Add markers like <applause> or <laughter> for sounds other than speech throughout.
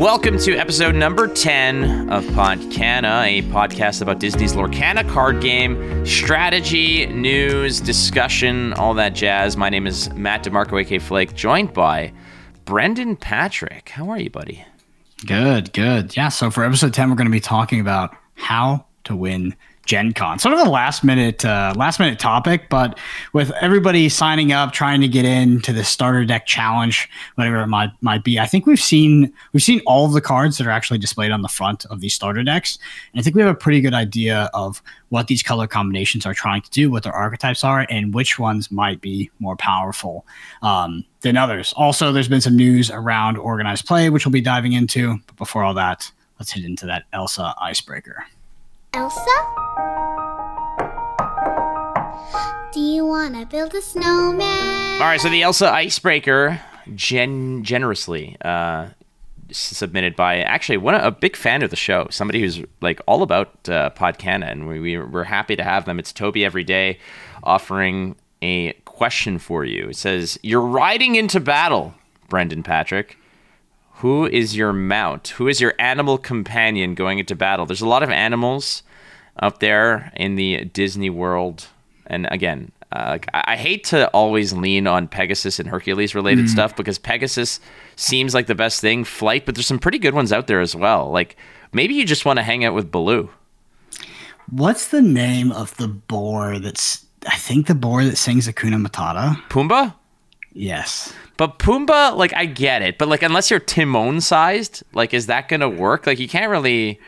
Welcome to episode number 10 of Podcana, a podcast about Disney's Lorcana card game, strategy, news, discussion, all that jazz. My name is Matt Di Marco, aka Flake, joined by Brendan Patrick. How are you, buddy? Good, good. Yeah, so for episode 10, we're going to be talking about how to win Gen Con. Sort of a last minute uh, last minute topic, but with everybody signing up, trying to get into the starter deck challenge, whatever it might might be, I think we've seen we've seen all of the cards that are actually displayed on the front of these starter decks. And I think we have a pretty good idea of what these color combinations are trying to do, what their archetypes are, and which ones might be more powerful um, than others. Also, there's been some news around organized play, which we'll be diving into. But before all that, let's hit into that Elsa icebreaker. Elsa? Do you want to build a snowman? All right, so the Elsa Icebreaker, gen- generously uh, submitted by actually one a big fan of the show, somebody who's like all about uh, Podcana, and we, we we're happy to have them. It's Toby every day, offering a question for you. It says, "You're riding into battle, Brendan Patrick. Who is your mount? Who is your animal companion going into battle? There's a lot of animals up there in the Disney world, and again." Uh, I hate to always lean on Pegasus and Hercules related stuff because Pegasus seems like the best thing. Flight, but there's some pretty good ones out there as well. Like maybe you just want to hang out with Baloo. What's the name of the boar that's I think the boar that sings Akuna Matata? Pumbaa? Yes. But Pumbaa, like I get it, but like unless you're Timon sized, like is that gonna work? Like you can't really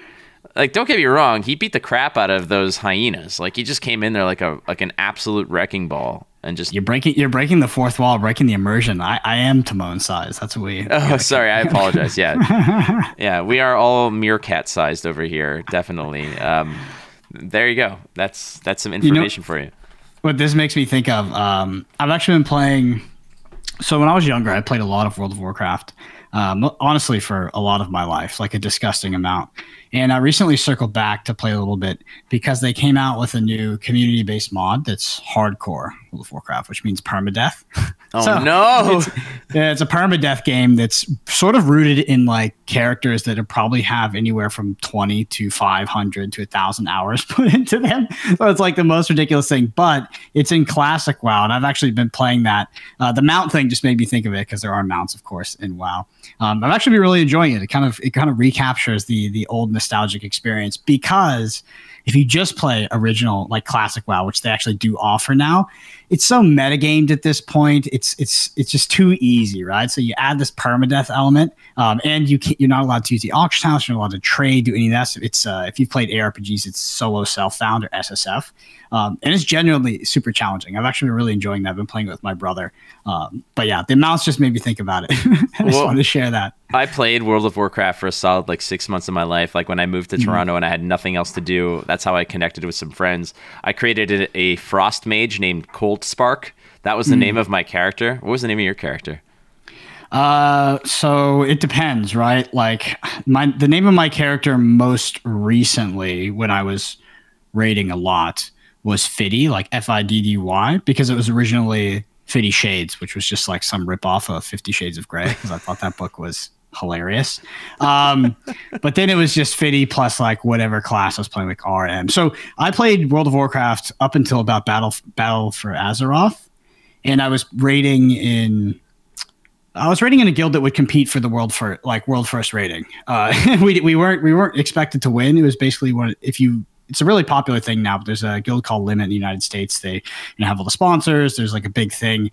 like don't get me wrong, he beat the crap out of those hyenas. Like he just came in there like a like an absolute wrecking ball and just You're breaking you're breaking the fourth wall, breaking the immersion. I, I am Timon size. That's what we Oh, <laughs> sorry, I apologize. Yeah, <laughs> yeah, we are all meerkat sized over here, definitely. Um, there you go. That's that's some information for you. what this makes me think of um, i've actually been playing so when i was younger i played a lot of world of warcraft um, honestly for a lot of my life like a disgusting amount and i recently circled back to play a little bit because they came out with a new community-based mod that's hardcore world of warcraft which means permadeath Oh So, no! yeah, it's a permadeath game that's sort of rooted in like characters that probably have anywhere from 20 to 500 to 1,000 hours <laughs> put into them. So it's like the most ridiculous thing, but it's in classic WoW. And I've actually been playing that. Uh, the mount thing just made me think of it because there are mounts, of course, in WoW. Um, I've actually been really enjoying it. It kind of it kind of recaptures the the old nostalgic experience because if you just play original like classic WoW, which they actually do offer now, it's so metagamed at this point. It's it's it's just too easy, right? So you add this permadeath element, um, and you can't, you're not allowed to use the auction house. You're not allowed to trade, do any of that. So it's uh, if you've played ARPGs, it's solo self found or SSF, um, and it's genuinely super challenging. I've actually been really enjoying that. I've been playing it with my brother, um, but yeah, the amounts just made me think about it. <laughs> I just Well- wanted to share that. I played World of Warcraft for a solid like six months of my life. Like when I moved to Mm-hmm. Toronto and I had nothing else to do, that's how I connected with some friends. I created a, a frost mage named Cold Spark. That was the Mm. name of my character. What was the name of your character? Uh, so it depends, right? Like my the name of my character most recently when I was raiding a lot was Fiddy, like F I D D Y, because it was originally Fiddy Shades, which was just like some ripoff of Fifty Shades of Grey, because I thought that book was hilarious. Um, <laughs> but then it was just Fiddy plus like whatever class I was playing, like RM. So I played World of Warcraft up until about Battle Battle for Azeroth, and I was raiding in I was raiding in a guild that would compete for the world for like world first raiding. Uh, <laughs> we we weren't we weren't expected to win. It was basically one if you. It's a really popular thing now. But there's a guild called Limit in the United States. They you know, have all the sponsors. There's like a big thing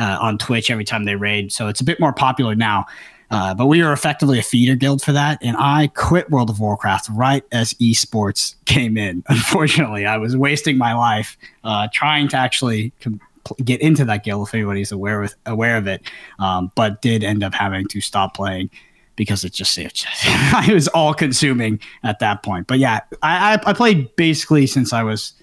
uh, on Twitch every time they raid. So it's a bit more popular now. Uh, but we were effectively a feeder guild for that, and I quit World of Warcraft right as esports <laughs> came in. Unfortunately, I was wasting my life uh, trying to actually com- get into that guild if anybody's aware with aware of it, um, but did end up having to stop playing because it just it, it <laughs> was all consuming at that point. But yeah, I, I I played basically since I was.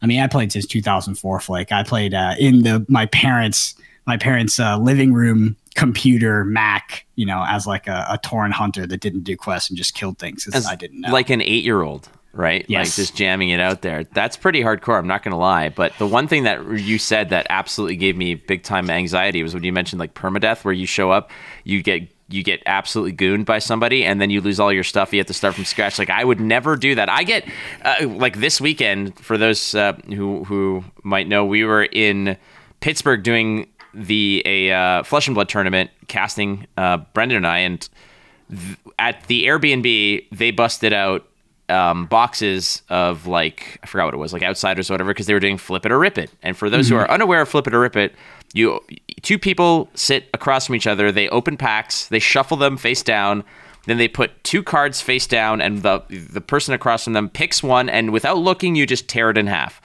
I mean, I played since 2004. Flake. I played uh, in the my parents' my parents' uh, living room computer Mac. You know, as like a, a Tauren hunter that didn't do quests and just killed things As I didn't know. Like an eight year old, right? Like Yes. just jamming it out there. That's pretty hardcore. I'm not going to lie. But the one thing that you said that absolutely gave me big time anxiety was when you mentioned like permadeath, where you show up, you get you get absolutely gooned by somebody and then you lose all your stuff. You have to start from scratch. Like I would never do that. I get uh, like this weekend for those uh, who who might know, we were in Pittsburgh doing the a uh, Flesh and Blood tournament, casting uh, Brendan and I, and th- at the Airbnb they busted out um, boxes of like I forgot what it was, like Outsiders or whatever, because they were doing Flip It or Rip It. And for those who are unaware of Flip It or Rip It, you two people sit across from each other. They open packs, they shuffle them face down. Then they put two cards face down, and the the person across from them picks one, and without looking, you just tear it in half.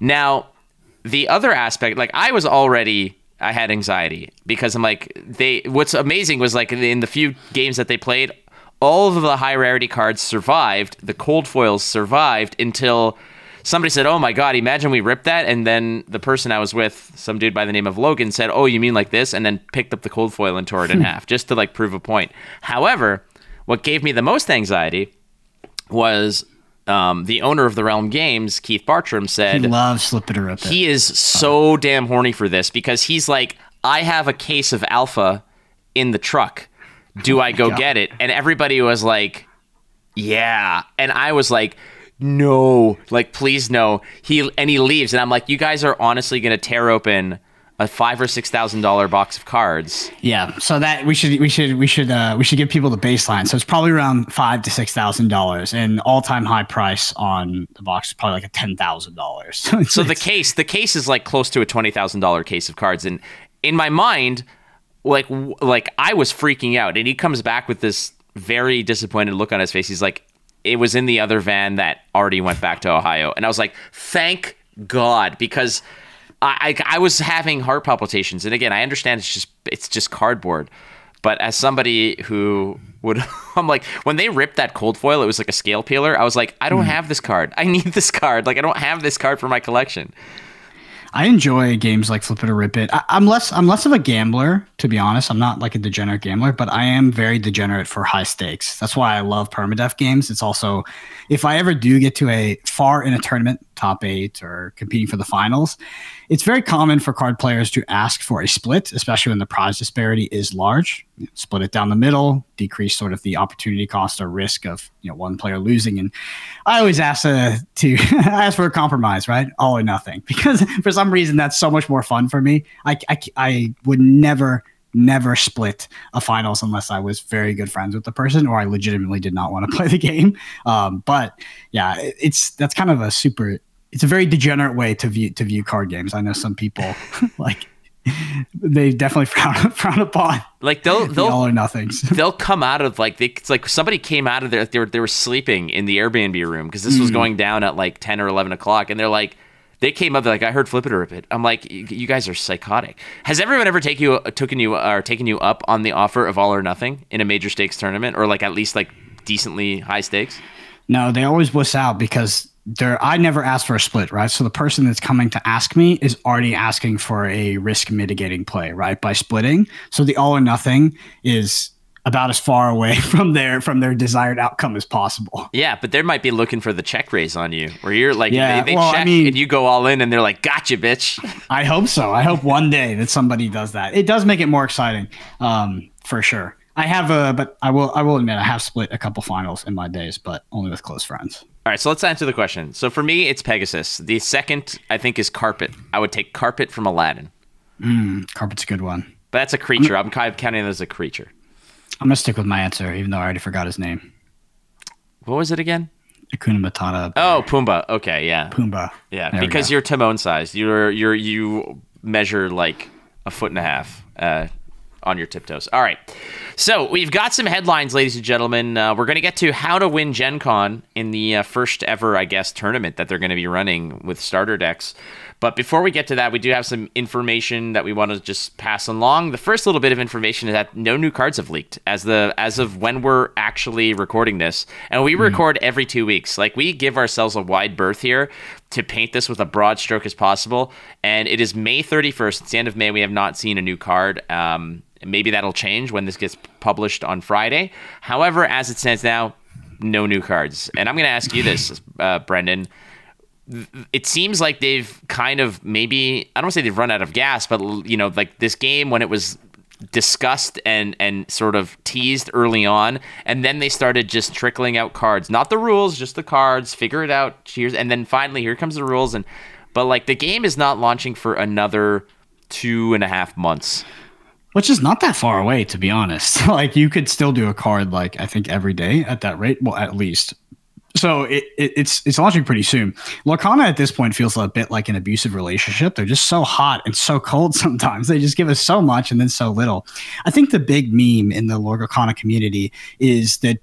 Now, the other aspect, like I was already, I had anxiety because I'm like they. What's amazing was like in the few games that they played, all of the high rarity cards survived. The cold foils survived until somebody said, "Oh my god, imagine we ripped that." And then the person I was with, some dude by the name of Logan, said, "Oh, you mean like this?" And then picked up the cold foil and tore it in <laughs> half just to like prove a point. However, what gave me the most anxiety was um, the owner of the Realm Games, Keith Bartram, said He loves slip it or rip it. he is so damn horny for this because he's like, I have a case of alpha in the truck. Do I go get it? And everybody was like, Yeah. And I was like, No, like please no. He and he leaves, and I'm like, you guys are honestly gonna tear open a five or six thousand dollar box of cards. Yeah, so that we should we should we should uh, we should give people the baseline. So it's probably around five to six thousand dollars, and all time high price on the box is probably like a ten thousand dollars. <laughs> So, the case, the case is like close to a twenty thousand dollar case of cards, and in my mind, like w- like I was freaking out, and he comes back with this very disappointed look on his face. He's like, "It was in the other van that already went back to Ohio," and I was like, "Thank God," because I I, I was having heart palpitations, and again, I understand it's just it's just cardboard. But as somebody who would, <laughs> I'm like, when they ripped that cold foil, it was like a scale peeler. I was like, I don't hmm. have this card. I need this card. Like, I don't have this card for my collection. I enjoy games like Flip It or Rip It. I, I'm less I'm less of a gambler, to be honest. I'm not like a degenerate gambler, but I am very degenerate for high stakes. That's why I love permadeath games. It's also if I ever do get to a far in a tournament, top eight or competing for the finals, it's very common for card players to ask for a split, especially when the prize disparity is large. Split it down the middle, decrease sort of the opportunity cost or risk of you know one player losing. And I always ask uh, to <laughs> ask for a compromise, right? All or nothing, <laughs> because for some reason that's so much more fun for me. I, I, I would never never split a finals unless I was very good friends with the person or I legitimately did not want to <laughs> play the game. Um, but yeah, it- it's that's kind of a super. It's a very degenerate way to view to view card games. I know some people <laughs> like they definitely <laughs> frown frown upon Like they'll the they'll all or nothings. <laughs> they'll come out of like they, it's like somebody came out of there they were, they were sleeping in the Airbnb room because this was mm. going down at like ten or eleven o'clock, and they're like. They came up like I heard flip it or rip it. I'm like you you guys are psychotic. Has everyone ever taken you taken you or taken you up on the offer of all or nothing in a major stakes tournament or like at least like decently high stakes? No, they always wuss out because they're I never ask for a split, right? So the person that's coming to ask me is already asking for a risk mitigating play, right? By splitting. So the all or nothing is about as far away <laughs> from their from their desired outcome as possible. Yeah, but they might be looking for the check raise on you, where you're like, Yeah, they, they well, I check mean- and you go all in, and they're like, "Gotcha, bitch." I hope so. I hope one day that somebody does that. It does make it more exciting, um, for sure. I have a, but I will I will admit I have split a couple finals in my days, but only with close friends. All right, so let's answer the question. So for me, it's Pegasus. The second, I think, is Carpet. I would take Carpet from Aladdin, Carpet's a good one. but that's a creature. I'm kind of counting it as a creature. I'm gonna stick with my answer, even though I already forgot his name. What was it again? Akuna Matata. Oh, Pumbaa. Okay, yeah, Pumbaa. yeah. There because you're Timon sized. You're you're you measure like a foot and a half uh, on your tiptoes. All right. So we've got some headlines, ladies and gentlemen. Uh, we're going to get to how to win Gen Con in the uh, first ever, I guess, tournament that they're going to be running with starter decks. But before we get to that, we do have some information that we want to just pass along. The first little bit of information is that no new cards have leaked as the as of when we're actually recording this, and we record every two weeks. Like we give ourselves a wide berth here to paint this with a broad stroke as possible. And it is May 31st. It's the end of May. We have not seen a new card. Um, maybe that'll change when this gets published on Friday. However, as it stands now, no new cards. And I'm going to ask you this, uh, Brendan it seems like they've kind of maybe I don't want to say they've run out of gas, but you know, like this game when it was discussed and and sort of teased early on and then they started just trickling out cards not the rules just the cards figure it out cheers and then finally here comes the rules and but like the game is not launching for another two and a half months which is not that far away to be honest <laughs> like you could still do a card like i think every day at that rate well at least so it, it, it's it's launching pretty soon. Lorcana at this point feels a bit like an abusive relationship. They're just so hot and so cold <laughs> sometimes. They just give us so much and then so little. I think the big meme in the Lorcana community is that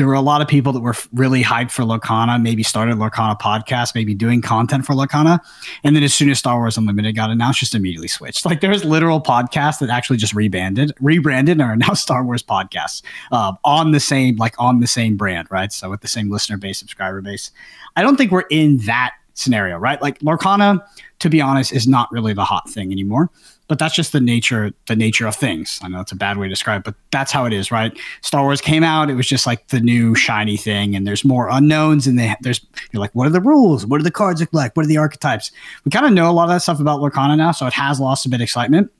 there were a lot of people that were really hyped for Lorcana, maybe started Lorcana podcast, maybe doing content for Lorcana. And then as soon as Star Wars Unlimited got announced, just immediately switched. Like there's literal podcasts that actually just rebranded, rebranded and are now <laughs> Star Wars podcasts uh, on the same, like on the same brand, right? So with the same listener base, subscriber base. I don't think we're in that scenario, right? Like Lorcana, to be honest, is not really the hot thing anymore but that's just the nature the nature of things. I know it's a bad way to describe, it, but that's how it is, right? Star Wars came out, it was just like the new shiny thing, and there's more unknowns, and they, there's you're like, what are the rules? What do the cards look like? What are the archetypes? We kind of know a lot of that stuff about Lorcana now, so it has lost a bit of excitement.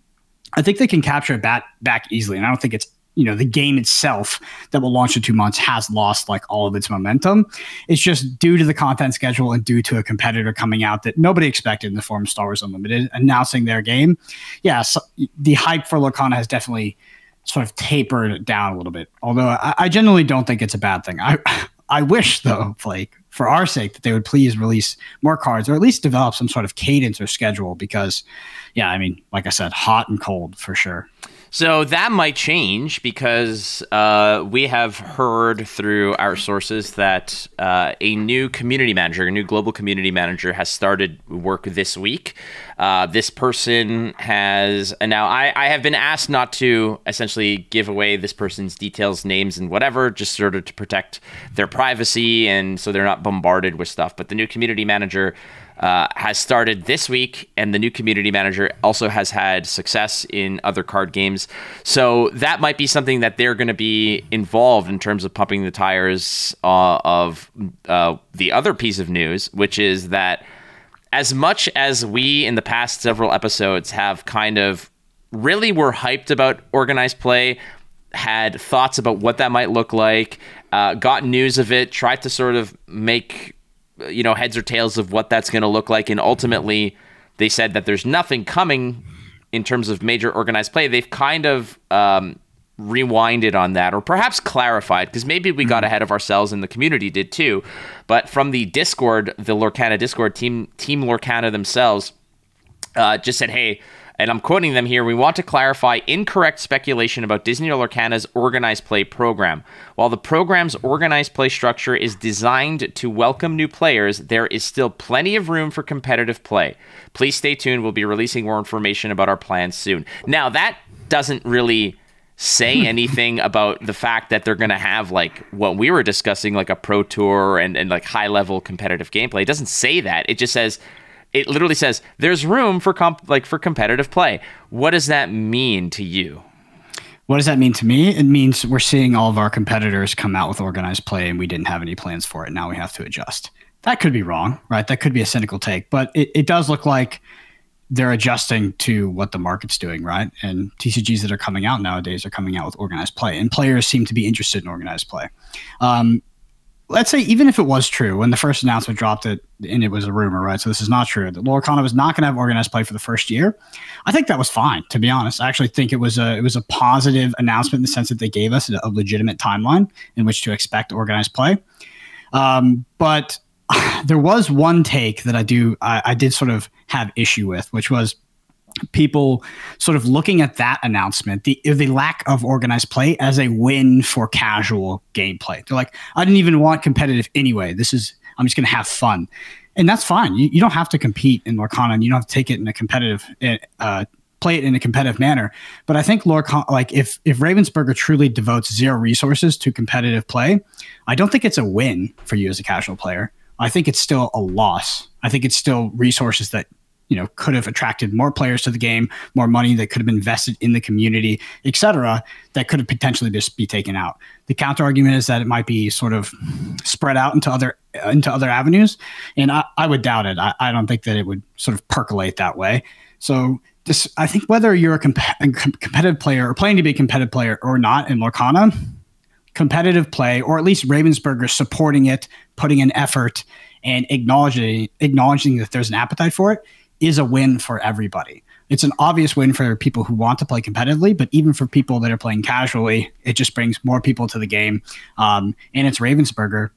I think they can capture it back back easily, and I don't think it's you know the game itself that will launch in two months has lost like all of its momentum. It's just due to the content schedule and due to a competitor coming out that nobody expected in the form of star wars unlimited announcing their game. Yeah so the hype for lorcana has definitely sort of tapered down a little bit although I, I generally don't think it's a bad thing. I <laughs> i wish though like for our sake that they would please release more cards or at least develop some sort of cadence or schedule because yeah i mean like i said hot and cold for sure so that might change because uh, we have heard through our sources that uh, a new community manager, a new global community manager, has started work this week. Uh, this person has, and now I, I have been asked not to essentially give away this person's details, names, and whatever, just sort of to protect their privacy and so they're not bombarded with stuff. But the new community manager uh, has started this week, and the new community manager also has had success in other card games. So that might be something that they're going to be involved in terms of pumping the tires uh, of uh, the other piece of news, which is that as much as we in the past several episodes have kind of really were hyped about organized play, had thoughts about what that might look like, uh, got news of it, tried to sort of make you know heads or tails of what that's going to look like, and ultimately they said that there's nothing coming in terms of major organized play. They've kind of um, rewinded on that, or perhaps clarified, because maybe we got mm-hmm. ahead of ourselves and the community did too. But from the Discord, the Lorcana Discord team, Team Lorcana themselves, uh, just said, "Hey." And I'm quoting them here, we want to clarify incorrect speculation about Disney Lorcana's organized play program. While the program's organized play structure is designed to welcome new players, there is still plenty of room for competitive play. Please stay tuned. We'll be releasing more information about our plans soon. Now, that doesn't really say <laughs> anything about the fact that they're going to have like what we were discussing like a pro tour and, and like high level competitive gameplay it doesn't say that it just says it literally says there's room for comp- like for competitive play. What does that mean to you? What does that mean to me? It means we're seeing all of our competitors come out with organized play and we didn't have any plans for it. Now we have to adjust. That could be wrong, right? That could be a cynical take, but it, it does look like they're adjusting to what the market's doing, right? And TCGs that are coming out nowadays are coming out with organized play, and players seem to be interested in organized play. Um, let's say even if it was true when the first announcement dropped it and it was a rumor right? So this is not true. That Lorcana was not going to have organized play for the first year. I think that was fine to be honest. I actually think it was a it was a positive announcement in the sense that they gave us a, a legitimate timeline in which to expect organized play. Um, but <sighs> there was one take that i do I, I did sort of have issue with which was people sort of looking at that announcement, the the lack of organized play as a win for casual gameplay. They're like, I didn't even want competitive anyway. This is I'm just going to have fun, and that's fine. You, you don't have to compete in Lorcana, and you don't have to take it in a competitive. Uh, play it in a competitive manner but i think Lorcana, like if if ravensburger truly devotes zero resources to competitive play i don't think it's a win for you as a casual player i think it's still a loss i think it's still resources that you know could have attracted more players to the game, more money that could have been invested in the community, etc. That could have potentially just be taken out. The counter argument is that it might be sort of spread out into other uh, into other avenues, and I, I would doubt it. I, I don't think that it would sort of percolate that way. So this, I think whether you're a, comp- a com- competitive player or playing to be a competitive player or not in Lorcana, competitive play, or at least Ravensburger supporting it, putting in effort, and acknowledging acknowledging that there's an appetite for it is a win for everybody. It's an obvious win for people who want to play competitively, but even for people that are playing casually, it just brings more people to the game. Um, and it's Ravensburger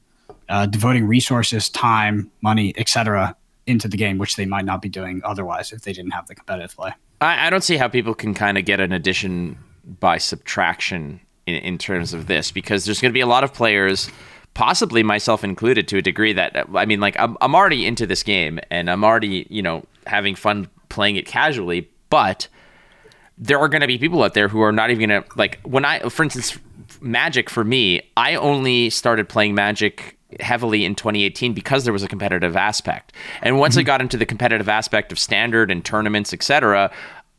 uh, devoting resources, time, money, etc., into the game, which they might not be doing otherwise if they didn't have the competitive play. I, I don't see how people can kind of get an addition by subtraction in, in terms of this because there's going to be a lot of players possibly myself included to a degree that I mean like I'm, I'm already into this game and I'm already you know having fun playing it casually but there are going to be people out there who are not even going to like when I for instance magic for me I only started playing magic heavily in 2018 because there was a competitive aspect and once mm-hmm. I got into the competitive aspect of standard and tournaments etc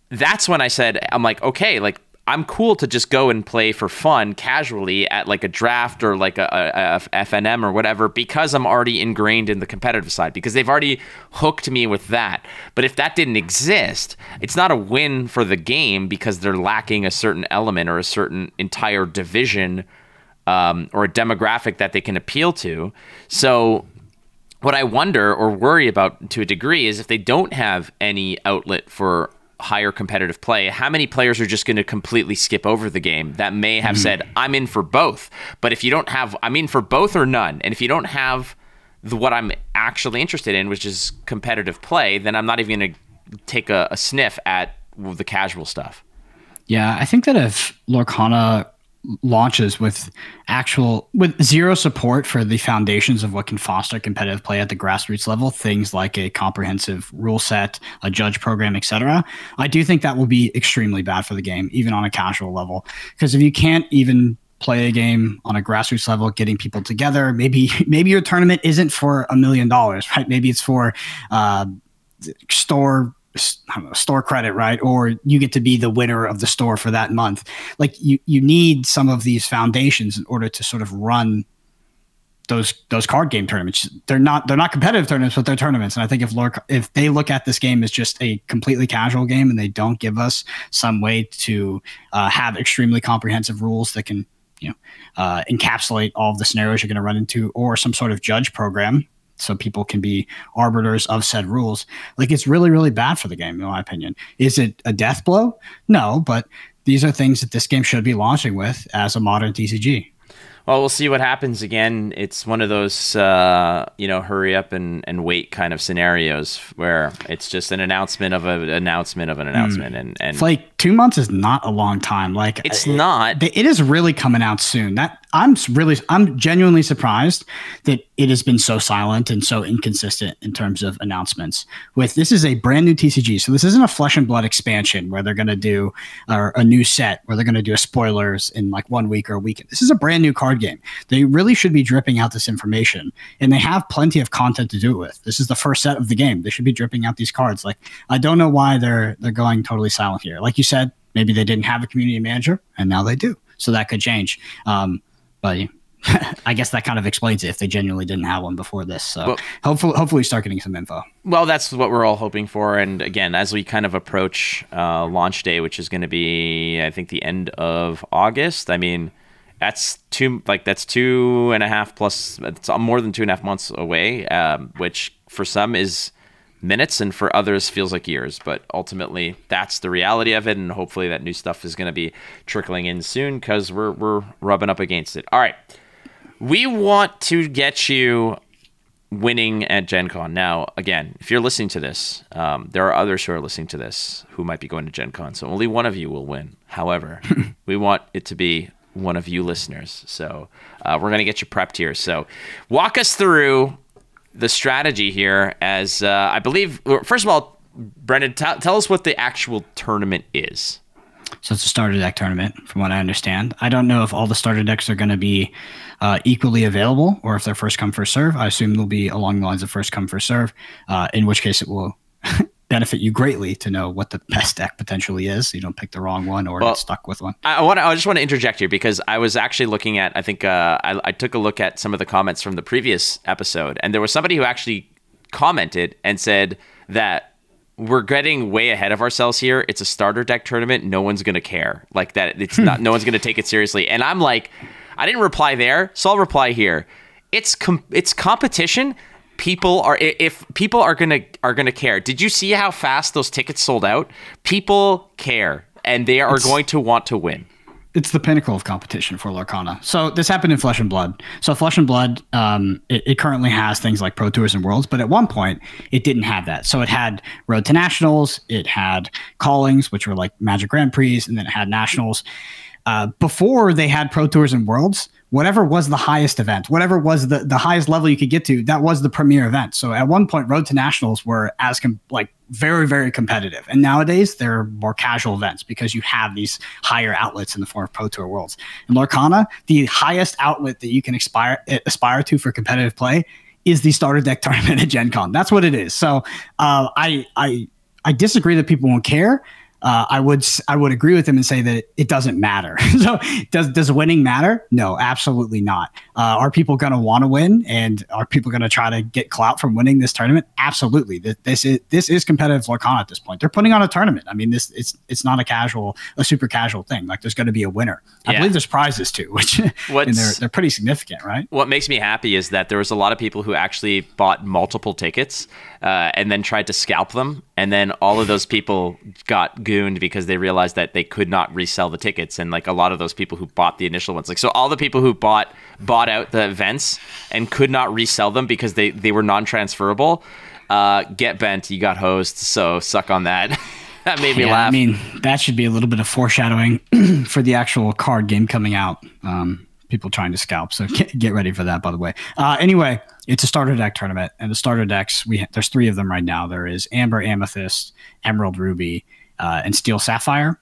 that's when I said I'm like okay like I'm cool to just go and play for fun casually at like a draft or like a, a, a, FNM or whatever because I'm already ingrained in the competitive side because they've already hooked me with that. But if that didn't exist, it's not a win for the game because they're lacking a certain element or a certain entire division um, or a demographic that they can appeal to. So what I wonder or worry about to a degree is if they don't have any outlet for higher competitive play, how many players are just going to completely skip over the game that may have mm-hmm. said, I'm in for both? But if you don't have, I'm in for both or none. And if you don't have the, what I'm actually interested in, which is competitive play, then I'm not even going to take a, a sniff at the casual stuff. Yeah, I think that if Lorcana launches with actual with zero support for the foundations of what can foster competitive play at the grassroots level things like a comprehensive rule set a judge program etc i do think that will be extremely bad for the game even on a casual level. Because if you can't even play a game on a grassroots level getting people together maybe <laughs> maybe your tournament isn't for a million dollars right? Maybe it's for uh, store know, store credit, right? Or you get to be the winner of the store for that month. Like you, you need some of these foundations in order to sort of run those those card game tournaments. They're not they're not competitive tournaments, but they're tournaments. And I think if Lord, if they look at this game as just a completely casual game and they don't give us some way to uh, have extremely comprehensive rules that can you know uh, encapsulate all of the scenarios you're going to run into, or some sort of judge program so people can be arbiters of said rules. Like it's really, really bad for the game, in my opinion. Is it a death blow? No, but these are things that this game should be launching with as a modern TCG. Well, we'll see what happens. Again, it's one of those, uh, you know, hurry up and, and wait kind of scenarios where it's just an announcement of an announcement of an announcement. Mm. And, and it's like two months is not a long time. Like it's not. It is really coming out soon. That I'm really, I'm genuinely surprised that it has been so silent and so inconsistent in terms of announcements. With this is a brand new TCG, so this isn't a flesh and blood expansion where they're going to do uh, a new set where they're going to do a spoilers in like one week or a weekend. This is a brand new card game. They really should be dripping out this information, and they have plenty of content to do it with. This is the first set of the game. They should be dripping out these cards. Like I don't know why they're they're going totally silent here. Like you said, maybe they didn't have a community manager, and now they do. So that could change. Um, but <laughs> I guess that kind of explains it if they genuinely didn't have one before this. So well, hopefully, hopefully, start getting some info. Well, that's what we're all hoping for. And again, as we kind of approach uh, launch day, which is going to be, I think, the end of August. I mean, that's two like that's two and a half plus. It's more than two and a half months away, um, which for some is minutes and for others feels like years but ultimately that's the reality of it and hopefully that new stuff is going to be trickling in soon because we're, we're rubbing up against it all right we want to get you winning at Gen Con. Now, again, if you're listening to this, um, there are others who are listening to this who might be going to Gen Con, so only one of you will win. However, <laughs> we want it to be one of you listeners. So uh, we're going to get you prepped here. So walk us through the strategy here as uh, I believe, first of all, Brendan, t- tell us what the actual tournament is. So it's a starter deck tournament, from what I understand. I don't know if all the starter decks are going to be uh, equally available or if they're first come first serve. I assume they'll be along the lines of first come first serve. Uh, in which case, it will <laughs> benefit you greatly to know what the best deck potentially is. So you don't pick the wrong one or well, get stuck with one. I want. I just want to interject here because I was actually looking at. I think uh, I, I took a look at some of the comments from the previous episode, and there was somebody who actually commented and said that we're getting way ahead of ourselves here. It's a starter deck tournament. No one's gonna care like that. It's not. no <laughs> one's gonna take it seriously. And I'm like, I didn't reply there, so I'll reply here. It's com- it's competition. People are if people are gonna are gonna care. Did you see how fast those tickets sold out? People care, and they are going to want to win it's the pinnacle of competition for Lorcana. So this happened in Flesh and Blood. So Flesh and Blood, um, it, it, currently has things like Pro Tours and Worlds, but at one point it didn't have that. So it had Road to Nationals, it had Callings, which were like Magic Grand Prix, and then it had Nationals. Uh, before they had Pro Tours and Worlds, whatever was the highest event, whatever was the, the highest level you could get to, that was the premier event. So at one point, Road to Nationals were as com- like very very competitive, and nowadays they're more casual events because you have these higher outlets in the form of Pro Tour Worlds. And Lorcana, the highest outlet that you can aspire aspire to for competitive play is the starter deck <laughs> tournament at Gen Con. That's what it is. So uh, I I I disagree that people won't care uh, I would I would agree with him and say that it doesn't matter. <laughs> so does does winning matter? No, absolutely not. Uh, are people going to want to win, and are people going to try to get clout from winning this tournament? Absolutely. This, this is this is competitive Lorcana at this point. They're putting on a tournament. I mean, this it's it's not a casual a super casual thing. Like there's going to be a winner. I believe there's prizes too, <laughs> which and they're they're pretty significant, right? What makes me happy is that there was a lot of people who actually bought multiple tickets uh, and then tried to scalp them, and then all of those people got gooned because they realized that they could not resell the tickets, and like a lot of those people who bought the initial ones, like so all the people who bought bought out the events and could not resell them because they they were non transferable. Uh, get bent, you got hosed, so suck on that. <laughs> that made me yeah, laugh. I mean, that should be a little bit of foreshadowing <clears throat> for the actual card game coming out. Um, people trying to scalp. So get, get ready for that, by the way. Uh, anyway, it's a starter deck tournament, and the starter decks we there's three of them right now. There is Amber, Amethyst, Emerald, Ruby, uh, and Steel Sapphire,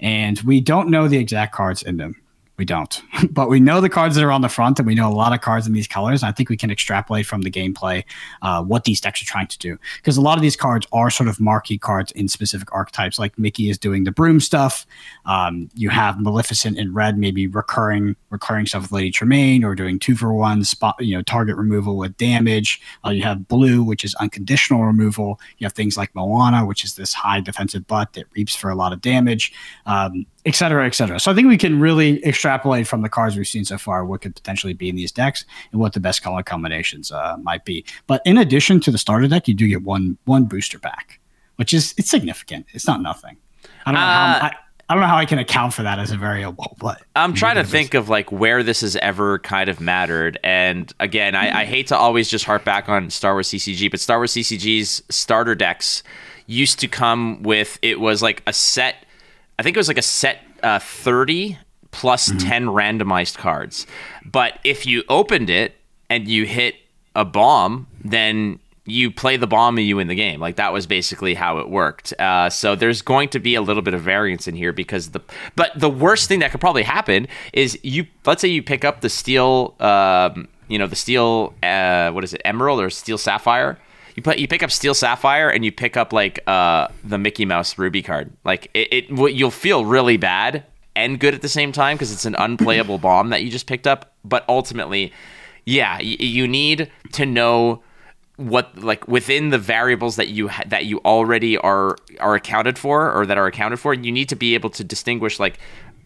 and we don't know the exact cards in them. We don't, <laughs> but we know the cards that are on the front, and we know a lot of cards in these colors. I think we can extrapolate from the gameplay uh, what these decks are trying to do, because a lot of these cards are sort of marquee cards in specific archetypes. Like Mickey is doing the broom stuff. Um, you have Maleficent in red, maybe recurring recurring stuff with Lady Tremaine, or doing two for one spot, you know, target removal with damage. Uh, you have blue, which is unconditional removal. You have things like Moana, which is this high defensive butt that reaps for a lot of damage. Um, et cetera, et cetera. So I think we can really extrapolate from the cards we've seen so far what could potentially be in these decks and what the best color combinations uh, might be. But in addition to the starter deck, you do get one one booster pack, which is it's significant. It's not nothing. I don't know uh, how. I, I don't know how I can account for that as a variable, but I'm trying to think of like where this has ever kind of mattered. And again, I, I hate to always just harp back on Star Wars CCG, but Star Wars CCG's starter decks used to come with it was like a set I think it was like a set uh, 30 plus mm-hmm. 10 randomized cards. But if you opened it and you hit a bomb, then you play the bomb and you win the game. Like that was basically how it worked. Uh, so there's going to be a little bit of variance in here because the but the worst thing that could probably happen is you let's say you pick up the steel, um, you know, the steel, uh, what is it, emerald or steel sapphire you put you pick up Steel Sapphire and you pick up like uh, the Mickey Mouse Ruby card. Like it, it you'll feel really bad and good at the same time because it's an unplayable bomb that you just picked up. But ultimately, yeah, y- you need to know what like within the variables that you ha- that you already are are accounted for or that are accounted for. You need to be able to distinguish like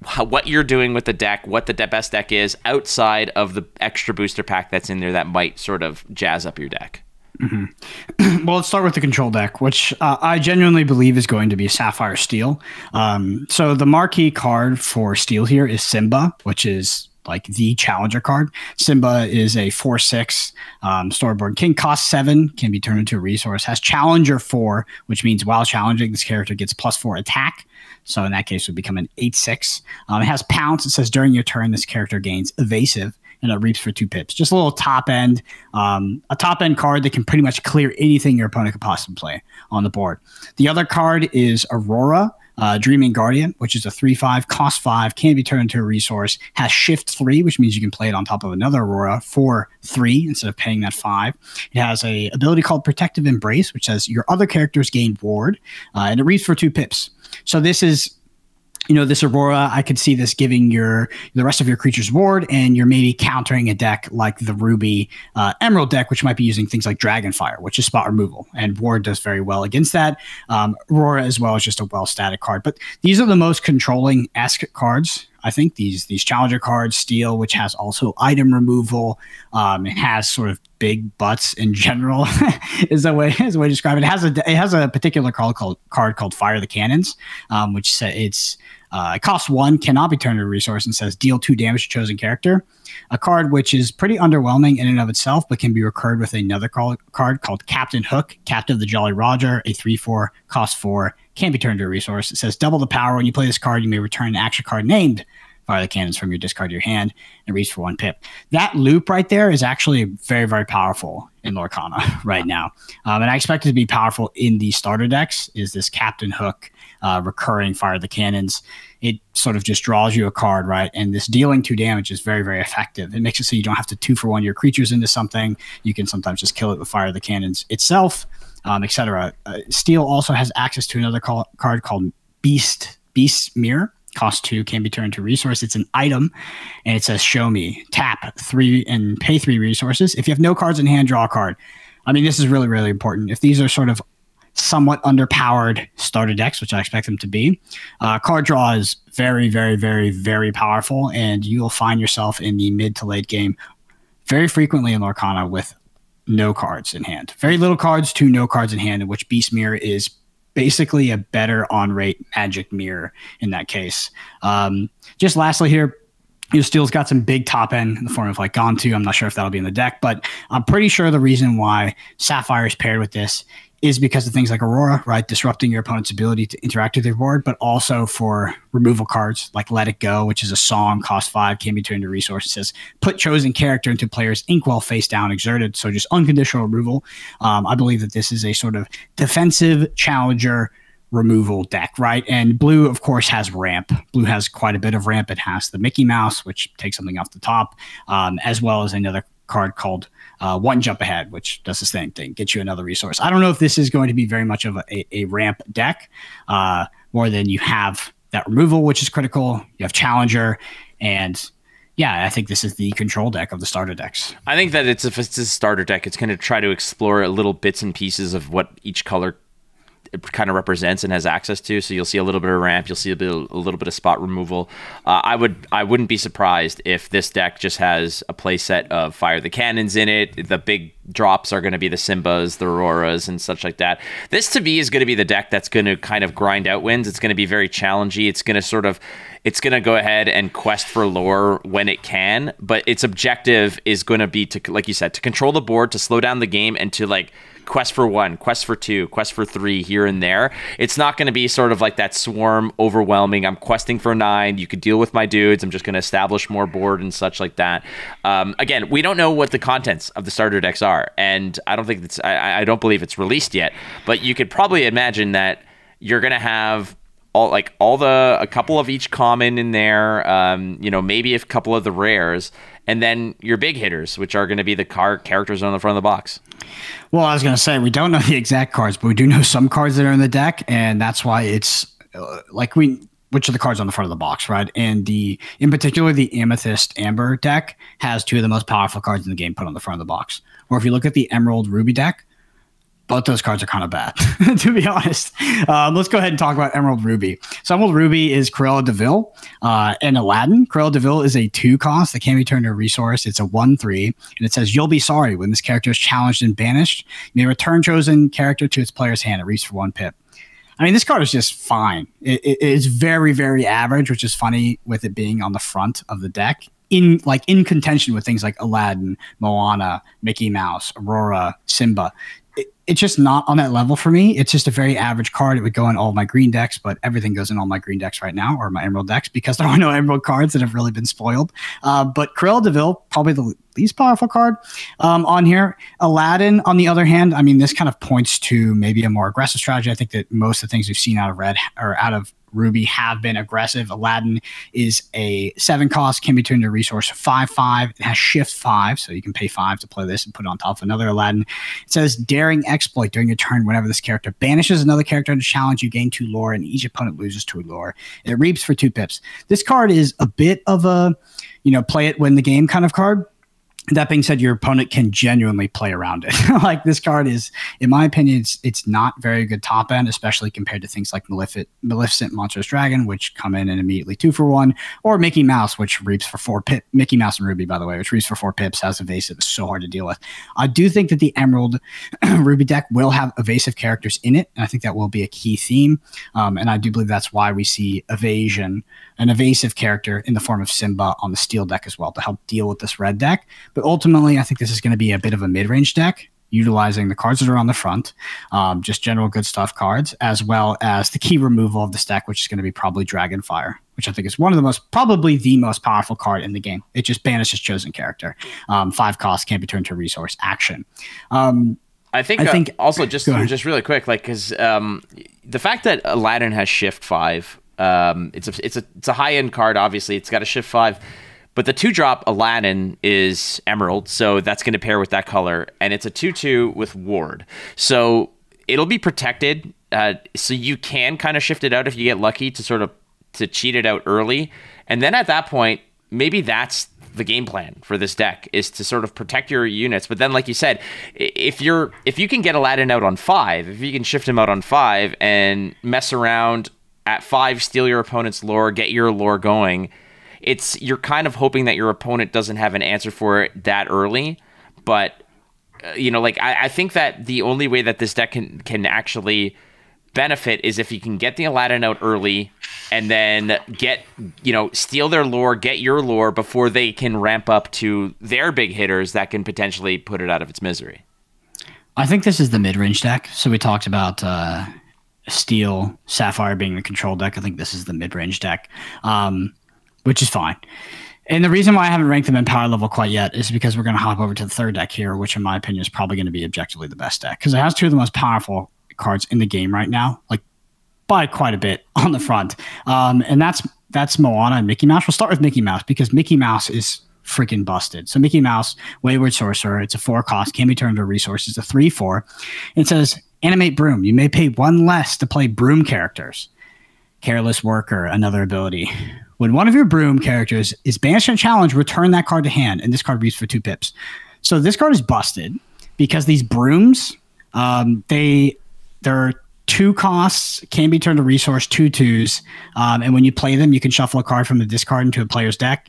how, what you're doing with the deck, what the de- best deck is outside of the extra booster pack that's in there that might sort of jazz up your deck. Mm-hmm. <clears throat> well, let's start with the control deck, which uh, I genuinely believe is going to be Sapphire Steel. Um, so the marquee card for Steel here is Simba, which is like the challenger card. Simba is a 4 6 um, storyboard king, cost 7, can be turned into a resource, has challenger 4, which means while challenging, this character gets plus 4 attack. So in that case, would become an 8 6. Um, it has pounce. It says during your turn, this character gains evasive and it reaps for two pips. Just a little top end, um, a top end card that can pretty much clear anything your opponent could possibly play on the board. The other card is Aurora. Uh, Dreaming Guardian, which is a 3 5, cost 5, can be turned into a resource, has shift 3, which means you can play it on top of another Aurora for 3 instead of paying that 5. It has a ability called Protective Embrace, which says your other characters gain ward, uh, and it reads for 2 pips. So this is you know, this Aurora, I could see this giving your the rest of your creatures ward, and you're maybe countering a deck like the Ruby uh, Emerald deck, which might be using things like Dragonfire, which is spot removal, and ward does very well against that. Um, Aurora as well is just a well static card, but these are the most controlling esque cards. I think these these challenger cards, Steel, which has also item removal, um, it has sort of big butts in general, <laughs> is a way is a way to describe it. It has a it has a particular card called card called Fire the Cannons, um, which it's uh, it costs one, cannot be turned into a resource, and says deal two damage to chosen character. A card which is pretty underwhelming in and of itself, but can be recurred with another call, card called Captain Hook, Captain of the Jolly Roger, a 3 4, cost 4, can be turned into a resource. It says double the powder. When you play this card, you may return an action card named Fire the Cannons from your discard to your hand and reach for one pip. That loop right there is actually very, very powerful in Lorcana <laughs> right now. Um, and I expect it to be powerful in the starter decks, is this Captain Hook uh, recurring fire the cannons. It sort of just draws you a card, right? And this dealing two damage is very, very effective. It makes it so you don't have to two for one your creatures into something. You can sometimes just kill it with fire the cannons itself, um, etc. Uh, Steel also has access to another call- card called Beast Beast Mirror. Cost two can be turned to resource. It's an item, and it says "Show me." Tap three and pay three resources. If you have no cards in hand, draw a card. I mean, this is really, really important. If these are sort of somewhat underpowered starter decks, which I expect them to be. Uh, card draw is very, very, very, very powerful, and you will find yourself in the mid to late game very frequently in Lorcana with no cards in hand. Very little cards to no cards in hand, in which Beast Mirror is basically a better on rate magic mirror in that case. Um, just lastly here, your Steel's got some big top end in the form of like Gantu. I'm not sure if that'll be in the deck, but I'm pretty sure the reason why Sapphire is paired with this is because of things like Aurora, right? Disrupting your opponent's ability to interact with your board, but also for removal cards like Let It Go, which is a song, cost five, can be turned into resources. Put chosen character into player's inkwell face down exerted. So just unconditional removal. Um, I believe that this is a sort of defensive challenger removal deck, right? And blue, of course, has ramp. Blue has quite a bit of ramp. It has the Mickey Mouse, which takes something off the top, um, as well as another card called uh, One Jump Ahead, which does the same thing, gets you another resource. I don't know if this is going to be very much of a, a, ramp deck, uh, more than you have that removal, which is critical. You have Challenger, and yeah, I think this is the control deck of the starter decks. I think that it's if it's a starter deck, it's going to try to explore little bits and pieces of what each color kind of represents and has access to. So you'll see a little bit of ramp, you'll see a, bit, a little bit of spot removal. Uh, I would I wouldn't be surprised if this deck just has a play set of fire the cannons in it. The big drops are going to be the Simbas, the Auroras, and such like that. This to me is going to be the deck that's going to kind of grind out wins. It's going to be very challenging. It's going to sort of it's going to go ahead and quest for lore when it can, but its objective is going to be to, like you said, to control the board, to slow down the game, and to like quest for one, quest for two, quest for three here and there. It's not going to be sort of like that swarm overwhelming. I'm questing for nine. You could deal with my dudes. I'm just going to establish more board and such like that. Um, again, we don't know what the contents of the starter decks are, and I don't think it's. I, I don't believe it's released yet. But you could probably imagine that you're going to have all like all the a couple of each common in there um, you know maybe a couple of the rares and then your big hitters which are going to be the car characters on the front of the box. Well i was going to say we don't know the exact cards but we do know some cards that are in the deck and that's why it's uh, like we which are the cards on the front of the box right? And the in particular the amethyst amber deck has two of the most powerful cards in the game put on the front of the box. Or if you look at the emerald ruby deck both those cards are kind of bad, <laughs> to be honest. Um, let's go ahead and talk about Emerald Ruby. So Emerald Ruby is Cruella Deville Vil uh, and Aladdin. Cruella De Vil is a two cost that can be turned to a resource. It's a one three, and it says you'll be sorry when this character is challenged and banished. You may return chosen character to its player's hand. It reads for one pip. I mean, this card is just fine. It, it is very, very average, which is funny with it being on the front of the deck. In like in contention with things like Aladdin, Moana, Mickey Mouse, Aurora, Simba it's just not on that level for me. It's just a very average card. It would go in all my green decks, but everything goes in all my green decks right now or my emerald decks because <laughs> there are no emerald cards that have really been spoiled. Uh, but Cruella De Vil, probably the least powerful card um, on here. Aladdin, on the other hand, I mean, this kind of points to maybe a more aggressive strategy. I think that most of the things we've seen out of Red or out of Ruby have been aggressive. Aladdin is a seven cost, can be turned into resource five five. It has shift five, so you can pay five to play this and put it on top of another Aladdin. It says daring exploit during your turn whenever this character banishes another character into challenge, you gain two lore, and each opponent loses two lore. It reaps for two pips. This card is a bit of a, you know, play it win the game kind of card that being said, your opponent can genuinely play around it. <laughs> like this card is, in my opinion, it's it's not very good top end, especially compared to things like Malefic- Maleficent Monstrous Dragon, which come in and immediately two for one, or Mickey Mouse, which reaps for four pip. Mickey Mouse and Ruby, by the way, which reaps for four pips, has evasive, is so hard to deal with. I do think that the Emerald <clears throat> Ruby deck will have evasive characters in it, and I think that will be a key theme. Um, and I do believe that's why we see evasion, an evasive character in the form of Simba on the Steel deck as well to help deal with this red deck. But ultimately, I think this is going to be a bit of a mid range deck, utilizing the cards that are on the front, um, just general good stuff cards, as well as the key removal of the stack, which is going to be probably Dragonfire, which I think is one of the most, probably the most powerful card in the game. It just banishes chosen character. Um, five costs can't be turned to resource action. Um, I think. I uh, think also just just really quick, like because um, the fact that Aladdin has shift five, um, it's a it's a it's a high end card. Obviously, it's got a shift five. But the two drop Aladdin is emerald, so that's going to pair with that color, and it's a two two with ward, so it'll be protected. Uh, so you can kind of shift it out if you get lucky to sort of to cheat it out early, and then at that point, maybe that's the game plan for this deck is to sort of protect your units. But then, like you said, if you're if you can get Aladdin out on five, if you can shift him out on five and mess around at five, steal your opponent's lore, get your lore going it's you're kind of hoping that your opponent doesn't have an answer for it that early, but uh, you know, like I, I think that the only way that this deck can can actually benefit is if you can get the Aladdin out early and then get you know steal their lore, get your lore before they can ramp up to their big hitters that can potentially put it out of its misery. I think this is the mid range deck. So we talked about uh, Steel, Sapphire being the control deck. I think this is the mid range deck. Um, which is fine. And the reason why I haven't ranked them in power level quite yet is because we're going to hop over to the third deck here, which in my opinion is probably going to be objectively the best deck because it has two of the most powerful cards in the game right now, like by quite a bit <laughs> on the front. Um, and that's that's Moana and Mickey Mouse. We'll start with Mickey Mouse because Mickey Mouse is freaking busted. So Mickey Mouse, Wayward Sorcerer, it's a four cost, can be turned into resources, a three four. It says animate broom. You may pay one less to play broom characters. Careless Worker, another ability. When one of your broom characters is banished in challenge, return that card to hand, and this card reads for two pips. So this card is busted because these brooms, um, they they're two costs, can be turned to resource, two twos, um, and when you play them, you can shuffle a card from the discard into a player's deck.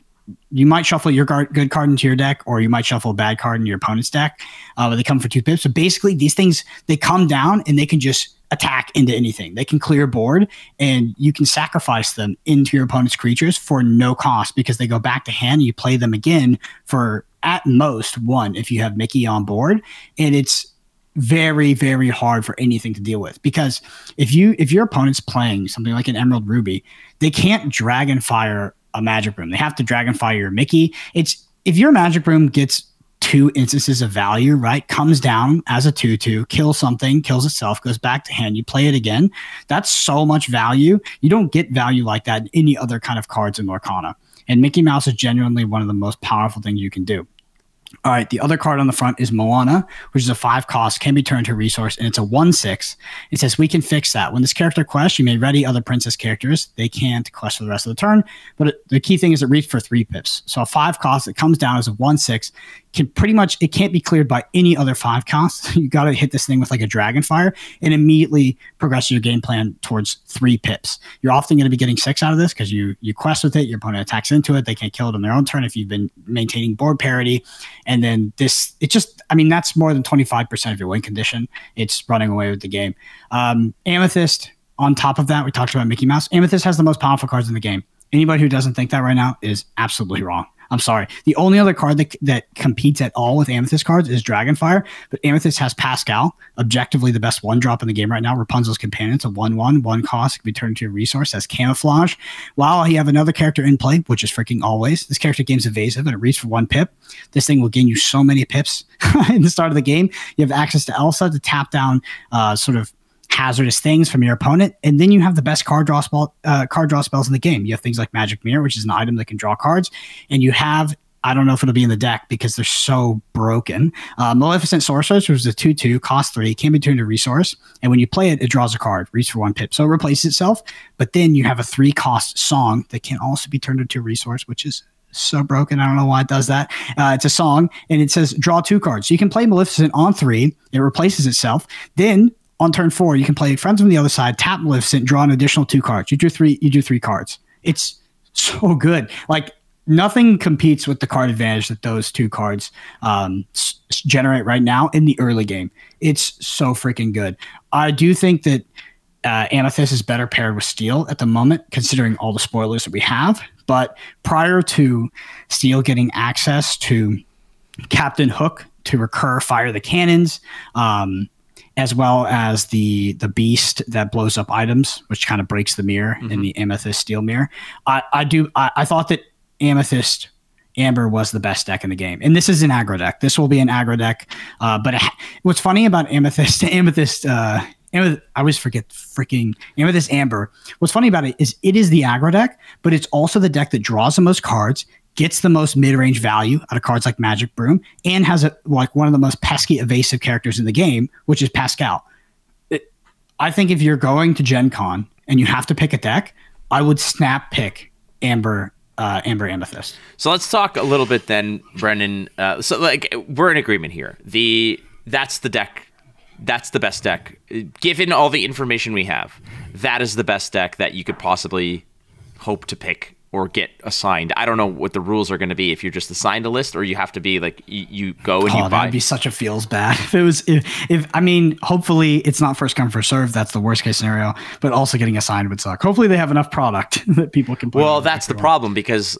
You might shuffle your good card into your deck, or you might shuffle a bad card in your opponent's deck. Uh, but they come for two pips. So basically, these things they come down and they can just attack into anything. They can clear board and you can sacrifice them into your opponent's creatures for no cost because they go back to hand. And You play them again for at most one if you have Mickey on board. And it's very, very hard for anything to deal with because if you if your opponent's playing something like an Emerald Ruby, they can't dragon fire a magic broom. They have to dragon fire your Mickey. It's if your magic broom gets two instances of value, right? Comes down as a 2 2, kills something, kills itself, goes back to hand. You play it again. That's so much value. You don't get value like that in any other kind of cards in Lorcana. And Mickey Mouse is genuinely one of the most powerful things you can do. All right, the other card on the front is Moana, which is a five cost, can be turned to resource, and it's a one six. It says we can fix that. When this character quests, you may ready other princess characters. They can't quest for the rest of the turn, but it, the key thing is it reads for three pips. So a five cost that comes down as a one six can pretty much it can't be cleared by any other five costs. <laughs> you got to hit this thing with like a dragon fire and immediately progress your game plan towards three pips. You're often going to be getting six out of this because you you quest with it, your opponent attacks into it, they can't kill it on their own turn if you've been maintaining board parity, and then this it just I mean that's more than twenty five percent of your win condition. It's running away with the game. Um, Amethyst. On top of that, we talked about Mickey Mouse. Amethyst has the most powerful cards in the game. Anybody who doesn't think that right now is absolutely wrong. I'm sorry. The only other card that, that competes at all with Amethyst cards is Dragonfire, but Amethyst has Pascal, objectively the best one drop in the game right now. Rapunzel's Companion, it's a 1 1, one cost, can be turned into a resource, has camouflage. While you have another character in play, which is freaking always, this character gains evasive and it reads for one pip. This thing will gain you so many pips <laughs> in the start of the game. You have access to Elsa to tap down uh, sort of hazardous things from your opponent, and then you have the best card draw spell uh, card draw spells in the game. You have things like Magic Mirror, which is an item that can draw cards, and you have I don't know if it'll be in the deck because they're so broken. Uh, Maleficent Sorceress, which is a 2 2, cost 3, can be turned to resource. And when you play it, it draws a card, reads for one pip. So it replaces itself. But then you have a three cost song that can also be turned into resource, which is so broken. I don't know why it does that. Uh, it's a song and it says draw two cards. So you can play Maleficent on three, it replaces itself. Then on turn four, you can play Friends from the other side, tap Maleficent, draw an additional two cards. You do three, you do three cards. It's so good. Like nothing competes with the card advantage that those two cards um, s- generate right now in the early game. It's so freaking good. I do think that uh, is better paired with Steel at the moment, considering all the spoilers that we have. But prior to Steel getting access to Captain Hook to recur fire the cannons, um, as well as the the beast that blows up items, which kind of breaks the mirror in the Amethyst Steel mirror. I, I do I, I thought that Amethyst Amber was the best deck in the game, and this is an aggro deck. This will be an aggro deck. Uh, but it, what's funny about Amethyst <laughs> Amethyst uh, Amethyst, I always forget freaking Amethyst Amber. What's funny about it is it is the aggro deck, but it's also the deck that draws the most cards, gets the most mid-range value out of cards like Magic Broom, and has a, like one of the most pesky evasive characters in the game, which is Pascal. It, I think if you're going to Gen Con and you have to pick a deck, I would snap pick Amber uh, Amber Amethyst. So let's talk a little bit then, Brendan. Uh, so like we're in agreement here. The that's the deck. That's the best deck. Given all the information we have, that is the best deck that you could possibly hope to pick or get assigned. I don't know what the rules are going to be if you're just assigned a list or you have to be like you, you go and you Oh, buy. that'd be such a feels bad <laughs> if it was. If, if I mean, hopefully it's not first come first serve. That's the worst case scenario. But also getting assigned would suck. Hopefully they have enough product <laughs> that people can. Play Well, that's the problem because,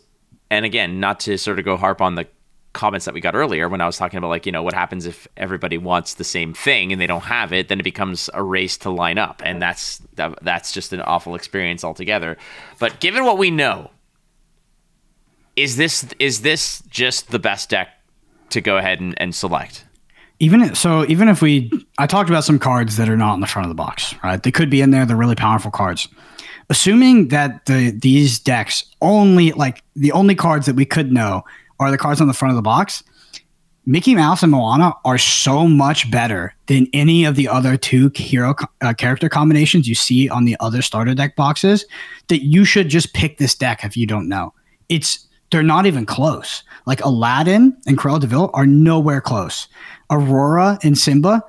and again, not to sort of go harp on the comments that we got earlier when I was talking about like you know what happens if everybody wants the same thing and they don't have it, then it becomes a race to line up, and that's that, that's just an awful experience altogether. But given what we know, is this is this just the best deck to go ahead and, and select? even so even if we i talked about some cards that are not in the front of the box right? They could be in there. They're really powerful cards. Assuming that the these decks only like the only cards that we could know are the cards on the front of the box mickey mouse and moana are so much better than any of the other two hero uh, character combinations you see on the other starter deck boxes that you should just pick this deck if you don't know. It's they're not even close. Like Aladdin and Cruella de Vil are nowhere close. Aurora and Simba,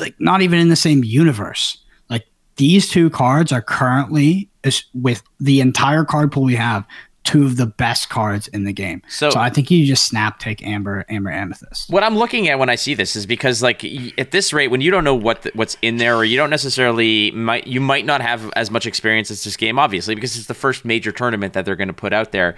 like not even in the same universe. Like these two cards are currently with the entire card pool we have, two of the best cards in the game. So- So, I think you just snap take Amber, Amber Amethyst. What I'm looking at when I see this is because like at this rate, when you don't know what the, what's in there, or you don't necessarily might you might not have as much experience as this game, obviously, because it's the first major tournament that they're going to put out there.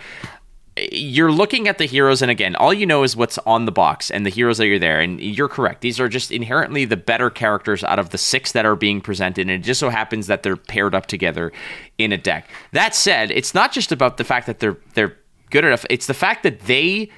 You're looking at the heroes, and again, all you know is what's on the box and the heroes that are there. And you're correct; these are just inherently the better characters out of the six that are being presented. And it just so happens that they're paired up together in a deck. That said, it's not just about the fact that they're they're good enough; it's the fact that they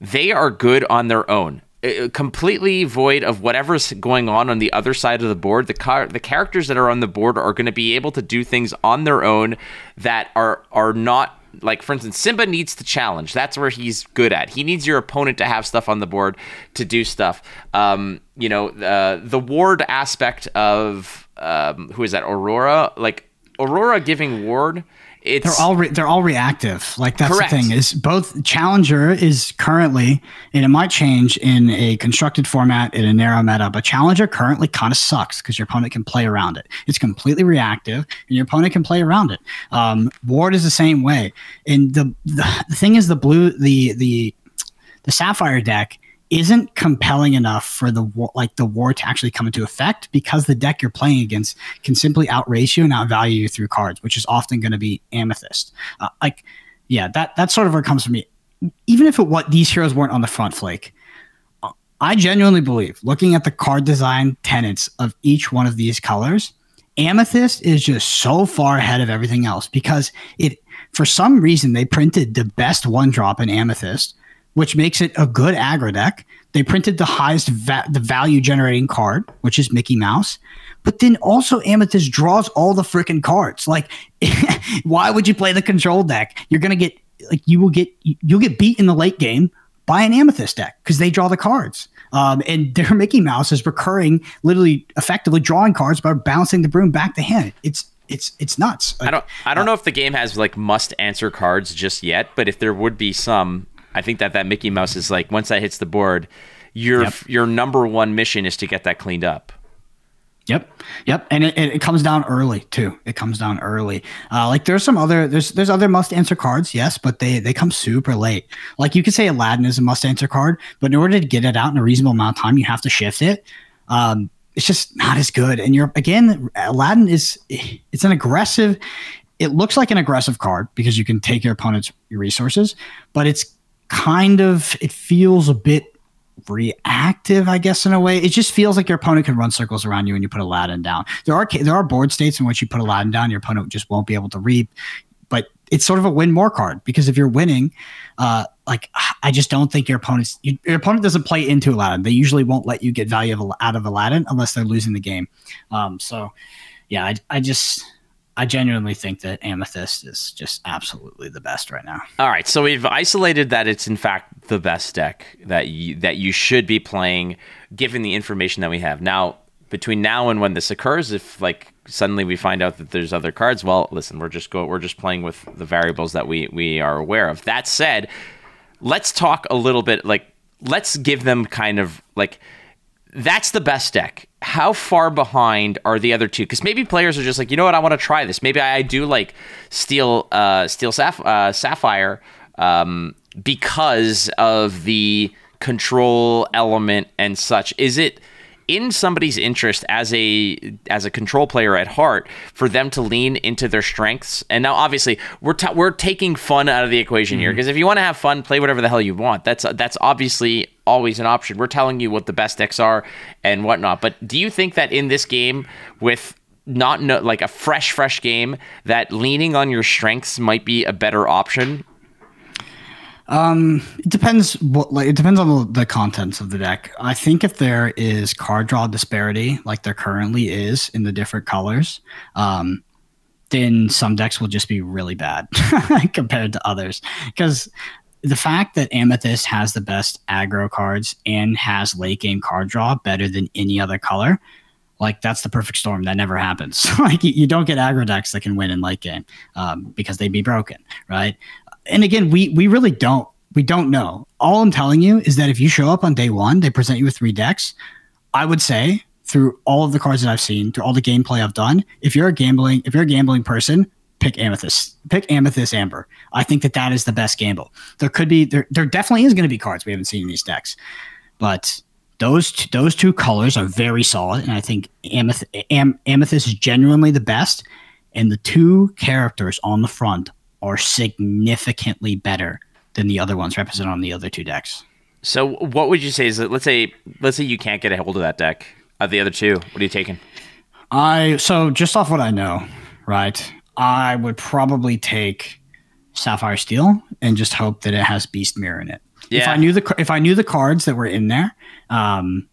they are good on their own uh, completely void of whatever's going on on the other side of the board the car the characters that are on the board are going to be able to do things on their own that are are not like for instance simba needs to challenge. That's where he's good at. He needs your opponent to have stuff on the board to do stuff. Um you know uh, the ward aspect of um who is that? Aurora? Like aurora giving ward it's They're all re- they're all reactive. Like that's Correct. the thing is both Challenger is currently and it might change in a constructed format in a narrow meta, but Challenger currently kind of sucks because your opponent can play around it. It's completely reactive, and your opponent can play around it. Um, Ward is the same way, and the, the the thing is the blue the the the Sapphire deck isn't compelling enough for the ward, like the ward to actually come into effect because the deck you're playing against can simply outrace you and outvalue you through cards, which is often going to be Amethyst. Uh, like, yeah, that that's sort of where it comes from me. Even if it what these heroes weren't on the front flake, I genuinely believe, looking at the card design tenets of each one of these colors, Amethyst is just so far ahead of everything else because it, for some reason, they printed the best one drop in Amethyst, which makes it a good aggro deck. They printed the highest va- the value generating card, which is Mickey Mouse. But then also Amethyst draws all the freaking cards. Like, <laughs> why would you play the control deck? You're gonna get like you will get you'll get beat in the late game by an Amethyst deck because they draw the cards. Um, and <laughs> their Mickey Mouse is recurring, literally, effectively drawing cards by bouncing the broom back to hand. It's it's it's nuts. I don't I don't know if the game has like must answer cards just yet, but if there would be some, I think that that Mickey Mouse is like once that hits the board, your Yep. your number one mission is to get that cleaned up. Yep, yep, and it, it, comes down early too. It comes down early. Uh, like there's some other there's there's other must answer cards, yes, but they they come super late. Like you could say Aladdin is a must answer card, but in order to get it out in a reasonable amount of time, you have to shift it. Um, it's just not as good. And you're again, Aladdin is it's an aggressive. It looks like an aggressive card because you can take your opponent's resources, but it's kind of it feels a bit reactive, I guess, in a way. It just feels like your opponent can run circles around you when you put Aladdin down. There are there are board states in which you put Aladdin down, your opponent just won't be able to reap. But it's sort of a win more card because if you're winning, uh, like I just don't think your opponent's you, your opponent doesn't play into Aladdin. They usually won't let you get value of, out of Aladdin unless they're losing the game. Um, so yeah, I, I just I genuinely think that Amethyst is just absolutely the best right now. All right, so we've isolated that it's in fact the best deck that you that you should be playing, given the information that we have now. Between now and when this occurs, if like suddenly we find out that there's other cards, well, listen, we're just go we're just playing with the variables that we we are aware of. That said, let's talk a little bit like let's give them kind of like that's the best deck. How far behind are the other two? Because maybe players are just like, you know what, I want to try this. Maybe I do like Steel, uh, Steel Saph- uh, Sapphire um, because of the control element and such. Is it in somebody's interest as a as a control player at heart for them to lean into their strengths. And now obviously we're ta- we're taking fun out of the equation here mm-hmm. because if you want to have fun play whatever the hell you want. That's that's obviously always an option. We're telling you what the best decks are and whatnot. But do you think that in this game with not no, like a fresh fresh game that leaning on your strengths might be a better option It depends what like it depends on the, the contents of the deck. I think if there is card draw disparity, like there currently is in the different colors, um, then some decks will just be really bad <laughs> compared to others. Because the fact that Amethyst has the best aggro cards and has late game card draw better than any other color, like that's the perfect storm. That never happens. <laughs> like you, you don't get aggro decks that can win in late game um, because they'd be broken, right? And again, we we really don't we don't know. All I'm telling you is that if you show up on day one, they present you with three decks. I would say through all of the cards that I've seen, through all the gameplay I've done, if you're a gambling if you're a gambling person, pick Amethyst. Pick Amethyst Amber. I think that that is the best gamble. There could be there there definitely is going to be cards we haven't seen in these decks, but those t- those two colors are very solid, and I think Ameth- Am- Amethyst is genuinely the best. And the two characters on the front are significantly better than the other ones represented on the other two decks. so what would you say is that let's say let's say you can't get a hold of that deck of the other two what are you taking I so just off what I know, right? I would probably take Sapphire Steel and just hope that it has Beast Mirror in it. If I knew the if I knew the cards that were in there, um,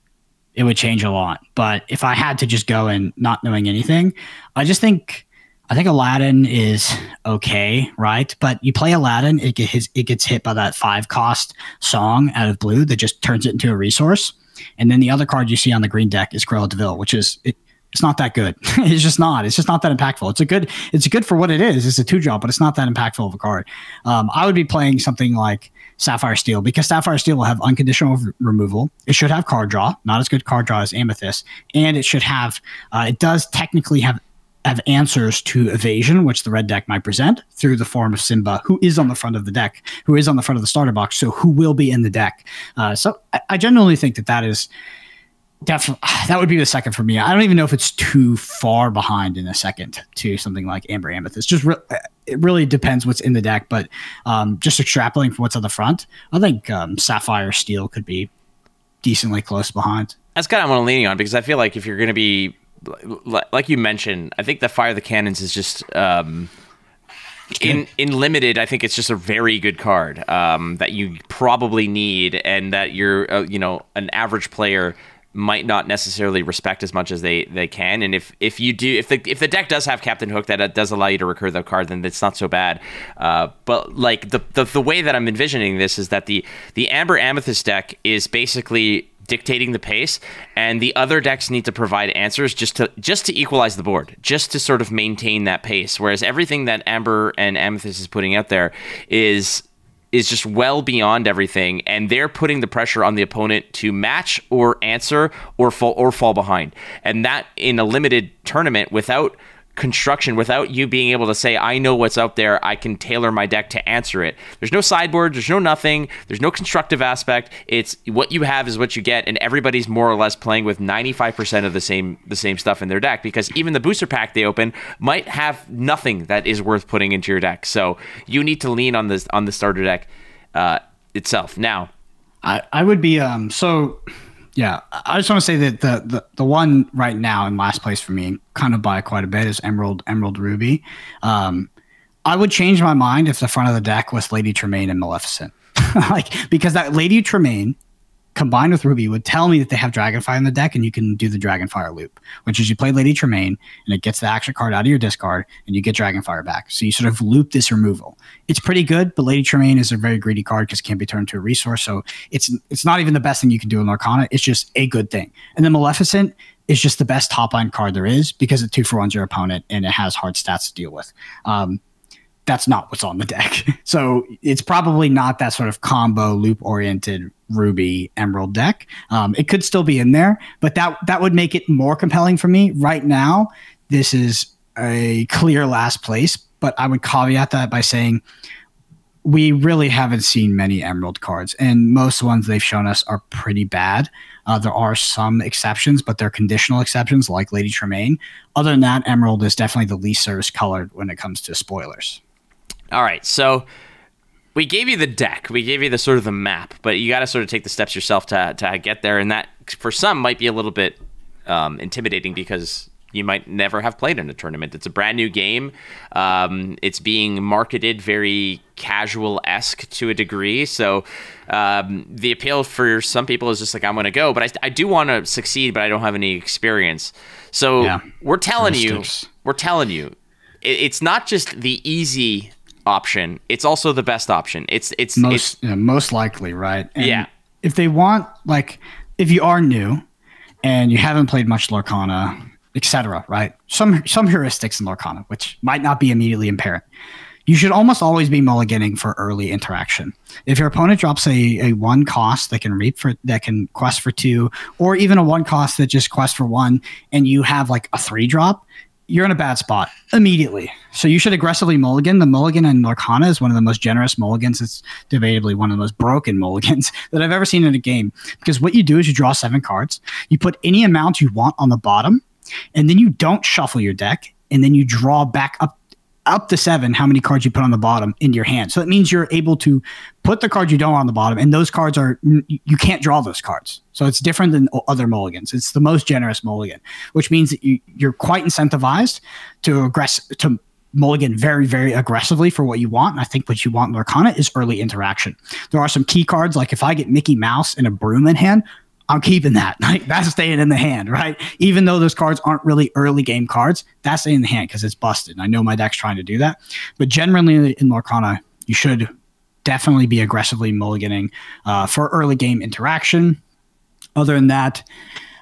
it would change a lot. But if I had to just go in not knowing anything, I just think I think Aladdin is okay, right? But you play Aladdin, it get his, it gets hit by that five cost song out of blue that just turns it into a resource. And then the other card you see on the green deck is Cruella De Vil, which is it, it's not that good. <laughs> it's just not. It's just not that impactful. It's a good. It's good for what it is. It's a two drop, but it's not that impactful of a card. Um, I would be playing something like Sapphire Steel because Sapphire Steel will have unconditional re- removal. It should have card draw, not as good card draw as Amethyst, and it should have. Uh, it does technically have have answers to evasion, which the red deck might present through the form of Simba, who is on the front of the deck, who is on the front of the starter box, so who will be in the deck. Uh, so I, I genuinely think that that is definitely <sighs> that would be the second for me. I don't even know if it's too far behind in a second to something like Amber Amethyst. Just re- it really depends what's in the deck, but um, just extrapolating from what's on the front, I think um, Sapphire Steel could be decently close behind. That's kind of what I'm leaning on because I feel like if you're going to be, like you mentioned, I think the fire of the cannons is just, um, in in limited, I think it's just a very good card um, that you probably need, and that you're uh, you know an average player might not necessarily respect as much as they they can. And if if you do if the if the deck does have Captain Hook that does allow you to recur the card, then it's not so bad. Uh, but like the, the the way that I'm envisioning this is that the the Amber Amethyst deck is basically dictating the pace and the other decks need to provide answers just to just to equalize the board just to sort of maintain that pace. Whereas everything that amber and amethyst is putting out there is is just well beyond everything and they're putting the pressure on the opponent to match or answer or fall or fall behind. And that in a limited tournament without construction without you being able to say i know what's out there. I can tailor my deck to answer it. There's no sideboard. There's no nothing. There's no constructive aspect. It's what you have is what you get and everybody's more or less playing with 95% of the same the same stuff in their deck because even the booster pack they open might have nothing that is worth putting into your deck. So you need to lean on this on the starter deck uh, itself. Now I, I would be um so yeah, I just want to say that the, the the one right now in last place for me, kind of by quite a bit, is Emerald Emerald Ruby. Um, I would change my mind if the front of the deck was Lady Tremaine and Maleficent, <laughs> like because that Lady Tremaine combined with Ruby would tell me that they have Dragonfire in the deck and you can do the Dragonfire loop, which is you play Lady Tremaine and it gets the action card out of your discard and you get Dragonfire back. So you sort of loop this removal. It's pretty good, but Lady Tremaine is a very greedy card because it can't be turned to a resource. So it's it's not even the best thing you can do in Lorcana. It's just a good thing. And then Maleficent is just the best top line card there is because it two for one's your opponent and it has hard stats to deal with. Um, that's not what's on the <laughs> deck. So it's probably not that sort of combo loop oriented Ruby Emerald deck. Um, it could still be in there, but that that would make it more compelling for me. Right now, this is a clear last place, but I would caveat that by saying we really haven't seen many Emerald cards, and most ones they've shown us are pretty bad. Uh, there are some exceptions, but they're conditional exceptions, like Lady Tremaine. Other than that, Emerald is definitely the least service colored when it comes to spoilers. All right, so we gave you the deck, we gave you the sort of the map, but you got to sort of take the steps yourself to to get there, and that for some might be a little bit um, intimidating because you might never have played in a tournament. It's a brand new game. Um, it's being marketed very casual esque to a degree. So um, the appeal for some people is just like, I'm going to go, but I, I do want to succeed, but I don't have any experience. So yeah. we're telling you, we're telling you, it, it's not just the easy option. It's also the best option. It's it's most it's, yeah, most likely, right? And yeah. If they want like if you are new and you haven't played much Lorcana, etc., right? Some some heuristics in Lorcana, which might not be immediately apparent. You should almost always be mulliganing for early interaction. If your opponent drops a, a one cost that can reap for that can quest for two, or even a one cost that just quest for one, and you have like a three drop, you're in a bad spot immediately. So you should aggressively mulligan. The mulligan in Lorcana is one of the most generous mulligans. It's debatably one of the most broken <laughs> mulligans that I've ever seen in a game. Because what you do is you draw seven cards, you put any amount you want on the bottom, and then you don't shuffle your deck, and then you draw back up up to seven how many cards you put on the bottom in your hand. So it means you're able to put the cards you don't on the bottom, and those cards are you can't draw those cards. So it's different than other mulligans. It's the most generous mulligan, which means that you, you're quite incentivized to aggress to mulligan very very aggressively for what you want. And I think what you want in is early interaction. There are some key cards like if I get Mickey Mouse and a broom in hand, I'm keeping that. <laughs> Like that's staying in the hand, right? Even though those cards aren't really early game cards, that's staying in the hand because it's busted. I know my deck's trying to do that, but generally in Lorcana, you should definitely be aggressively mulliganing uh, for early game interaction. Other than that,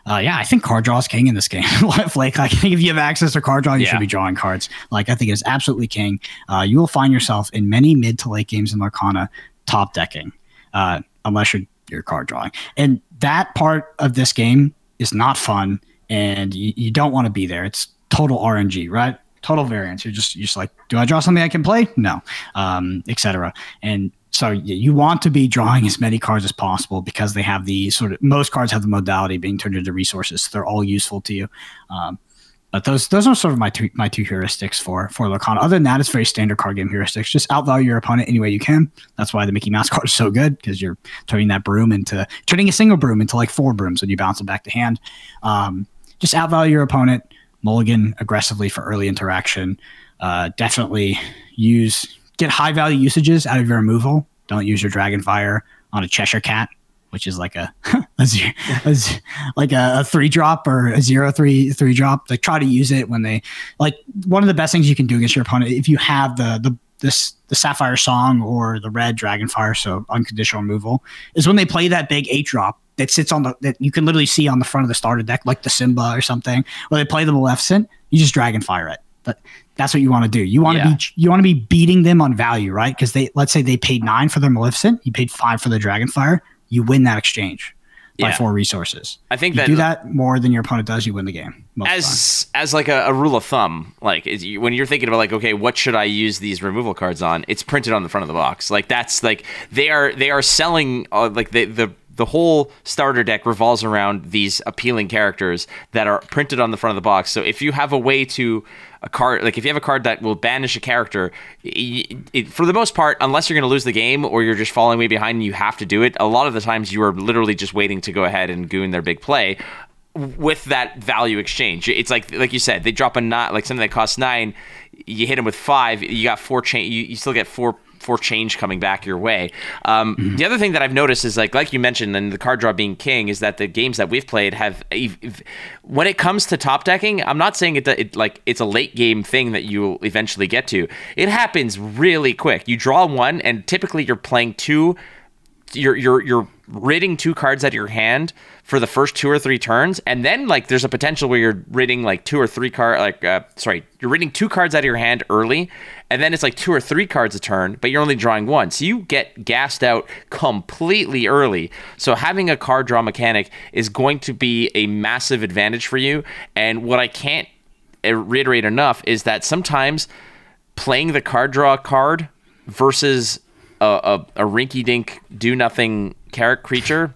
uh, yeah, I think card draw is king in this game. <laughs> like, I <laughs> think if you have access to card draw, you yeah. should be drawing cards. Like, I think it's absolutely king. Uh, you will find yourself in many mid to late games in Lorcana top decking, uh, unless you're your card drawing. And that part of this game is not fun, and you, you don't want to be there. It's total RNG, right? Total variance. You're just you're just like, do I draw something I can play? No, um, etc. And so you want to be drawing as many cards as possible because they have the sort of most cards have the modality being turned into resources. So they're all useful to you. Um, but those those are sort of my two my two heuristics for for Lorcana. Other than that, it's very standard card game heuristics. Just outvalue your opponent any way you can. That's why the Mickey Mouse <laughs> card is so good because you're turning that broom into turning a single broom into like four brooms when you bounce it back to hand. Um, just outvalue your opponent. Mulligan aggressively for early interaction. uh, definitely use get high value usages out of your removal. Don't use your Dragonfire on a Cheshire Cat, which is like a, <laughs> a, zero, a like a, a, three drop or a zero three three drop. Like try to use it when they like one of the best things you can do against your opponent if you have the the this the Sapphire Song or the Red Dragonfire, so unconditional removal, is when they play that big eight drop that sits on the that you can literally see on the front of the starter deck, like the Simba or something, where they play the Maleficent, you just Dragonfire it. But that's what you want to do. You want to yeah. be you want to be beating them on value, right? Because they let's say they paid nine for their Maleficent, you paid five for the Dragonfire, you win that exchange by yeah. four resources. I think you that do that more than your opponent does, you win the game. as as like a, a, rule of thumb, like you, when you're thinking about like, okay, what should I use these removal cards on? It's printed on the front of the box. Like that's like they are they are selling uh, like the the the whole starter deck revolves around these appealing characters that are printed on the front of the box. So if you have a way to a card like if you have a card that will banish a character it, it, for the most part unless you're going to lose the game or you're just falling way behind and you have to do it a lot of the times you are literally just waiting to go ahead and goon their big play with that value exchange it's like like you said they drop a nine like something that costs nine you hit them with five you got four chain you, you still get four for change coming back your way. Um, mm-hmm. The other thing that I've noticed is like like you mentioned, and the card draw being king is that the games that we've played have when it comes to top decking. I'm not saying it, it like it's a late game thing that you'll eventually get to. It happens really quick. You draw one, and typically you're playing two. You're you're you're ridding two cards out of your hand for the first two or three turns, and then like there's a potential where you're ridding like two or three card like uh, sorry, you're ridding two cards out of your hand early, and then it's like two or three cards a turn, but you're only drawing one, so you get gassed out completely early. So having a card draw mechanic is going to be a massive advantage for you. And what I can't uh, reiterate enough is that sometimes playing the card draw card versus a, a, a rinky dink do nothing character creature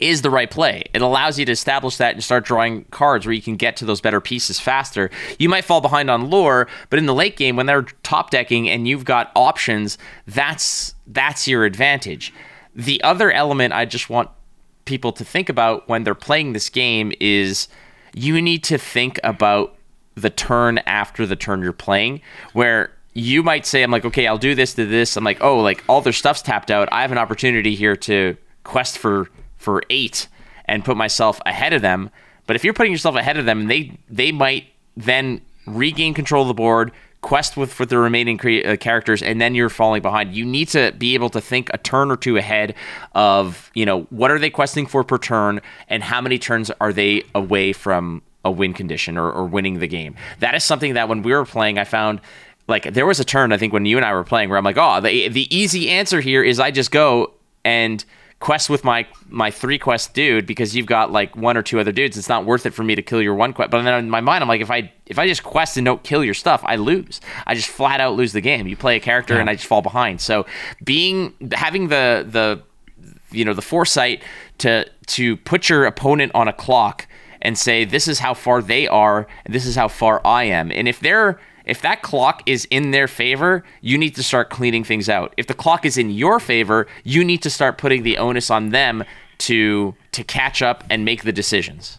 is the right play. It allows you to establish that and start drawing cards where you can get to those better pieces faster. You might fall behind on lore, but in the late game when they're top decking and you've got options, that's that's your advantage. The other element I just want people to think about when they're playing this game is you need to think about the turn after the turn you're playing where you might say I'm like okay, I'll do this to this. I'm like, "Oh, like all their stuff's tapped out. I have an opportunity here to quest for for eight and put myself ahead of them. But if you're putting yourself ahead of them, they they might then regain control of the board, quest with for the remaining cre- uh, characters, and then you're falling behind. You need to be able to think a turn or two ahead of you know what are they questing for per turn, and how many turns are they away from a win condition or, or winning the game. That is something that when we were playing, I found like there was a turn I think when you and I were playing where I'm like, oh, the the easy answer here is I just go and quest with my my three quest dude because you've got like one or two other dudes. It's not worth it for me to kill your one quest. But then in my mind, I'm like, if I if I just quest and don't kill your stuff, I lose. I just flat out lose the game. You play a character yeah. and I just fall behind. So being having the the you know the foresight to to put your opponent on a clock and say this is how far they are and this is how far I am. And if they're if that clock is in their favor, you need to start cleaning things out. If the clock is in your favor, you need to start putting the onus on them to to catch up and make the decisions.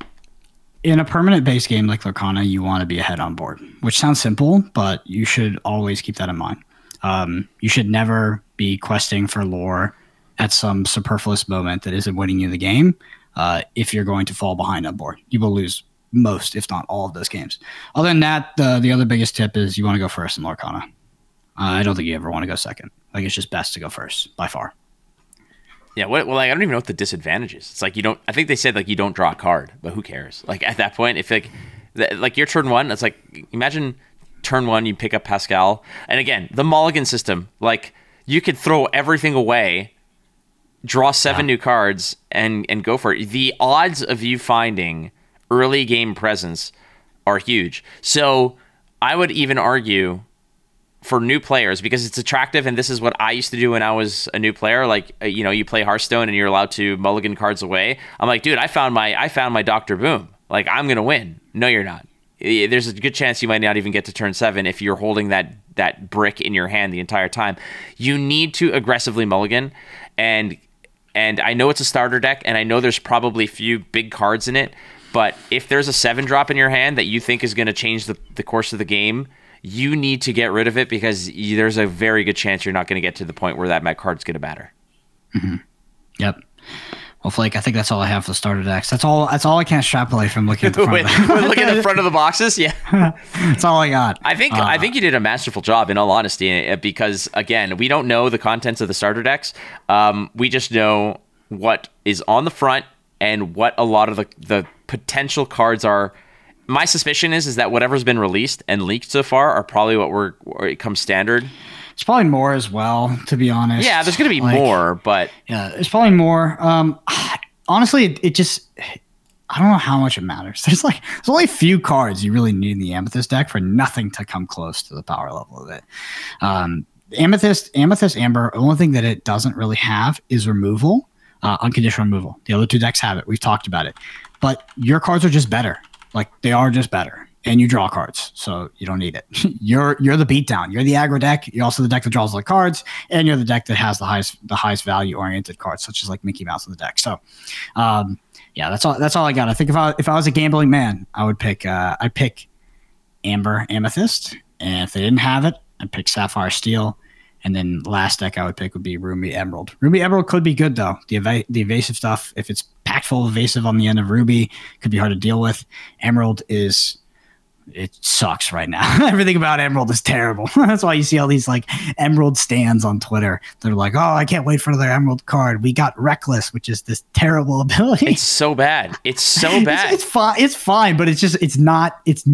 In a permanent base game like Lorcana, you want to be ahead on board, which sounds simple, but you should always keep that in mind. Um, you should never be questing for lore at some superfluous moment that isn't winning you the game. Uh, if you're going to fall behind on board, you will lose most, if not all, of those games. Other than that, the the other biggest tip is you want to go first in Lorcana. Uh, I don't think you ever want to go second. Like it's just best to go first by far. Yeah, what, well, like, I don't even know what the disadvantage is. It's like you don't. I think they said like you don't draw a card, but who cares? Like at that point, if like like your turn one, it's like imagine turn one you pick up Pascal, and again the Mulligan system. Like you could throw everything away, draw seven yeah. new cards, and and go for it. The odds of you finding early game presence are huge. So I would even argue for new players because it's attractive and this is what I used to do when I was a new player like uh, you know you play Hearthstone and you're allowed to mulligan cards away I'm like dude I found my I found my Dr. Boom like I'm going to win no you're not there's a good chance you might not even get to turn 7 if you're holding that that brick in your hand the entire time you need to aggressively mulligan and and I know it's a starter deck and I know there's probably few big cards in it but if there's a seven drop in your hand that you think is going to change the, the course of the game, you need to get rid of it because y- there's a very good chance you're not going to get to the point where that Met card's going to matter. Yep. Well, Flake, I think that's all I have for the starter decks. That's all. That's all I can extrapolate from looking at the <laughs> front. With- of with it. looking at the front of the <laughs> boxes, yeah. that's all I got. I think I think you did a masterful job, in all honesty, uh, because again, we don't know the contents of the starter decks. Um, we just know what is on the front and what a lot of the the potential cards are. My suspicion is is that whatever's been released and leaked so far are probably what we're where it comes standard. It's probably more as well, to be honest. Yeah, there's going to be Like, more, but Yeah, it's probably more. Um, <sighs> honestly, it, it just. I don't know how much it matters. <laughs> There's like there's only a few cards you really need in the Amethyst deck for nothing to come close to the power level of it. Um, Amethyst, Amethyst Amber. The only thing that it doesn't really have is removal, uh, unconditional removal. The other two decks have it. We've talked about it, but your cards are just better. Like they are just better, and you draw cards, so you don't need it. <laughs> you're you're the beatdown. You're the aggro deck. You're also the deck that draws the cards, and you're the deck that has the highest the highest value oriented cards, such as like Mickey Mouse in the deck. So, um, yeah, that's all. That's all I got. I think if I if I was a gambling man, I would pick. Uh, I'd pick Amber Amethyst, and if they didn't have it, I'd pick Sapphire Steel. And then last deck I would pick would be Ruby Emerald. Ruby Emerald could be good though. The eva- the evasive stuff, if it's packed full of evasive on the end of Ruby, could be hard to deal with. Emerald is it sucks right now. <laughs> Everything about Emerald is terrible. <laughs> That's why you see all these like Emerald stands on Twitter. They're like, "Oh, I can't wait for another Emerald card. We got Reckless, which is this terrible <laughs> ability." it's so bad. It's so bad. It's, it's fine. It's fine, but it's just it's not it's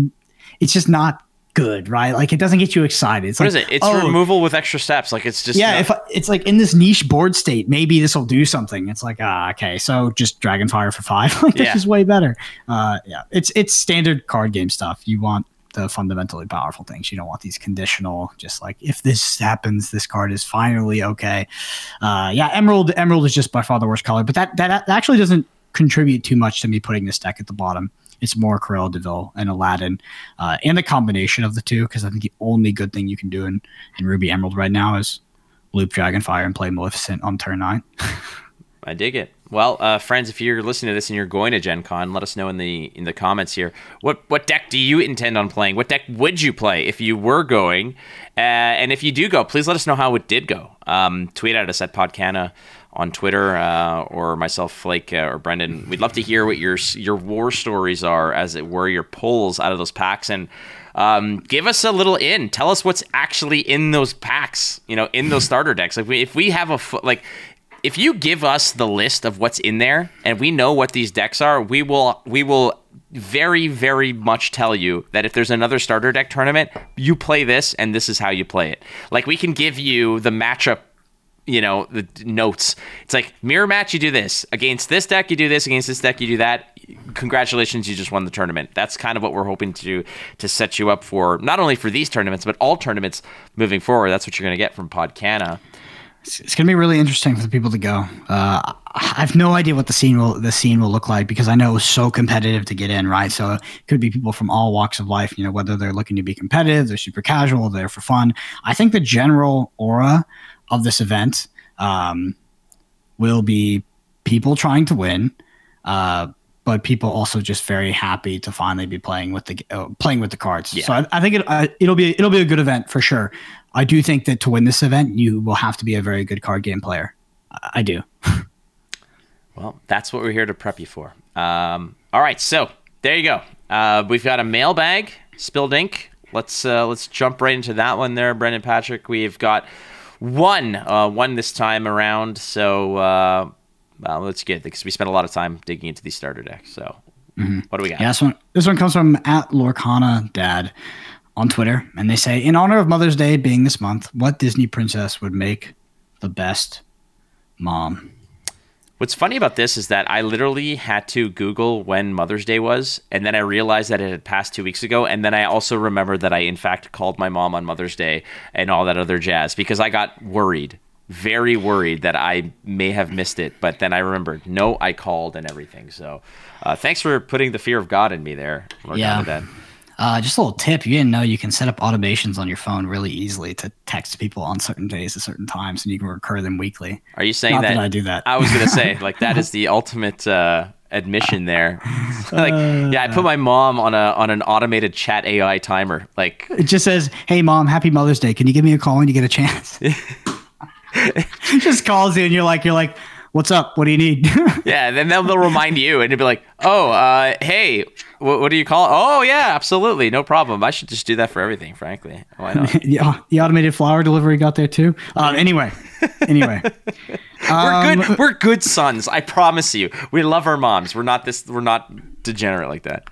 it's just not good, right? Like it doesn't get you excited. It's what like, is it? It's oh, removal with extra steps. Like it's just yeah, not- if I, it's like in this niche board state, maybe this will do something. It's like, ah, okay, so just Dragonfire for five. <laughs> like this Yeah. is way better. Uh, yeah, it's it's standard card game stuff. You want the fundamentally powerful things. You don't want these conditional, just like if this happens, this card is finally okay. Uh, yeah, Emerald Emerald is just by far the worst color, but that that, that actually doesn't contribute too much to me putting this deck at the bottom. It's more Cruella De Vil and Aladdin, uh, and the combination of the two. Because I think the only good thing you can do in, in Ruby Emerald right now is loop Dragonfire and play Maleficent on turn nine. <laughs> I dig it. Well, uh, friends, if you're listening to this and you're going to Gen Con, let us know in the in the comments here. What what deck do you intend on playing? What deck would you play if you were going? Uh, and if you do go, please let us know how it did go. Um, tweet at us at Podcana on Twitter uh, or myself, Flake uh, or Brendan. We'd love to hear what your your war stories are, as it were, your pulls out of those packs, and um, give us a little in. Tell us what's actually in those packs. You know, in those starter decks. If we if we have a like if you give us the list of what's in there and we know what these decks are, we will we will very very much tell you that if there's another starter deck tournament, you play this and this is how you play it. Like we can give you the matchup you know the notes it's like mirror match you do this against this deck you do this against this deck you do that congratulations you just won the tournament that's kind of what we're hoping to to set you up for not only for these tournaments but all tournaments moving forward that's what you're going to get from podcana It's, going to be really interesting for the people to go. Uh, I have no idea what the scene will the scene will look like because I know it was so competitive to get in, right? So it could be people from all walks of life. You know, whether they're looking to be competitive, they're super casual, they're for fun. I think the general aura of this event um, will be people trying to win, uh, but people also just very happy to finally be playing with the uh, playing with the cards. Yeah. So I, I think it, uh, it'll be it'll be a good event for sure. I do think that to win this event, you will have to be a very good card game player. I, I do. <laughs> Well, that's what we're here to prep you for. Um, all right, so there you go. Uh, we've got a mailbag, spilled ink. Let's uh, let's jump right into that one there, Brendan Patrick. We've got one, uh, one this time around. So uh, well, let's get because we spent a lot of time digging into these starter decks. So what do we got? Yeah, this one this one comes from at Lorcana Dad on Twitter, and they say, in honor of Mother's Day being this month, what Disney princess would make the best mom? What's funny about this is that I literally had to Google when Mother's Day was, and then I realized that it had passed two weeks ago, and then I also remembered that I, in fact, called my mom on Mother's Day and all that other jazz because I got worried, very worried that I may have missed it. But then I remembered, no, I called and everything. So, uh, thanks for putting the fear of God in me there. Lord Yeah. Uh, just a little tip: you didn't know you can set up automations on your phone really easily to text people on certain days at certain times, and you can recur them weekly. Are you saying that, that I do that. I was gonna say <laughs> like that is the ultimate uh, admission there. <laughs> <laughs> like, yeah, I put my mom on a on an automated chat AI timer. Like, It just says, "Hey mom, happy Mother's Day. Can you give me a call when you get a chance?" just calls you and you're like, you're like, "What's up? What do you need?" <laughs> yeah, then they'll, they'll remind you, and it'll be like, oh, uh, hey, what, what do you call? It? Oh, yeah, absolutely, no problem. I should just do that for everything, frankly. Why not? <laughs> the, the automated flower delivery got there too. Um, anyway, anyway, <laughs> we're good. We're good sons. I promise you. We love our moms. We're not this. We're not degenerate like that.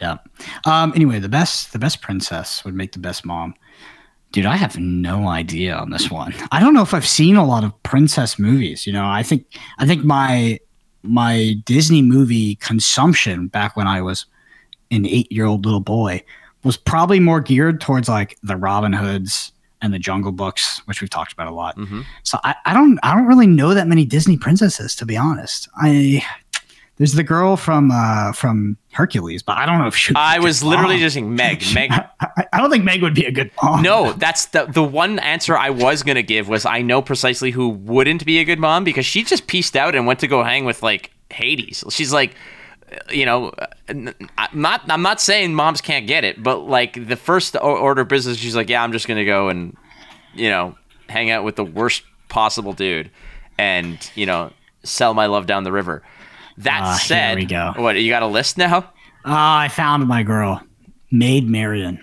yeah. Um, anyway, the best the best princess would make the best mom. Dude, I have no idea on this one. I don't know if I've seen a lot of princess movies. You know, I think I think my my Disney movie consumption back when I was an eight year old little boy was probably more geared towards like the Robin Hoods and the Jungle Books, which we've talked about a lot. So I, I don't I don't really know that many Disney princesses to be honest. I there's the girl from uh from Hercules, but I don't know if she. I was literally just saying Meg. Meg. <laughs> I, I don't think Meg would be a good mom. No, that's the the one answer I was gonna give was I know precisely who wouldn't be a good mom because she just pieced out and went to go hang with like Hades. She's like, uh, you know, uh, n- I'm not I'm not saying moms can't get it, but like the first order of business, she's like, yeah, I'm just gonna go and you know hang out with the worst possible dude, and you know sell my love down the river. That here said, we go. what you got a list now? Ah, I found my girl, Maid Marian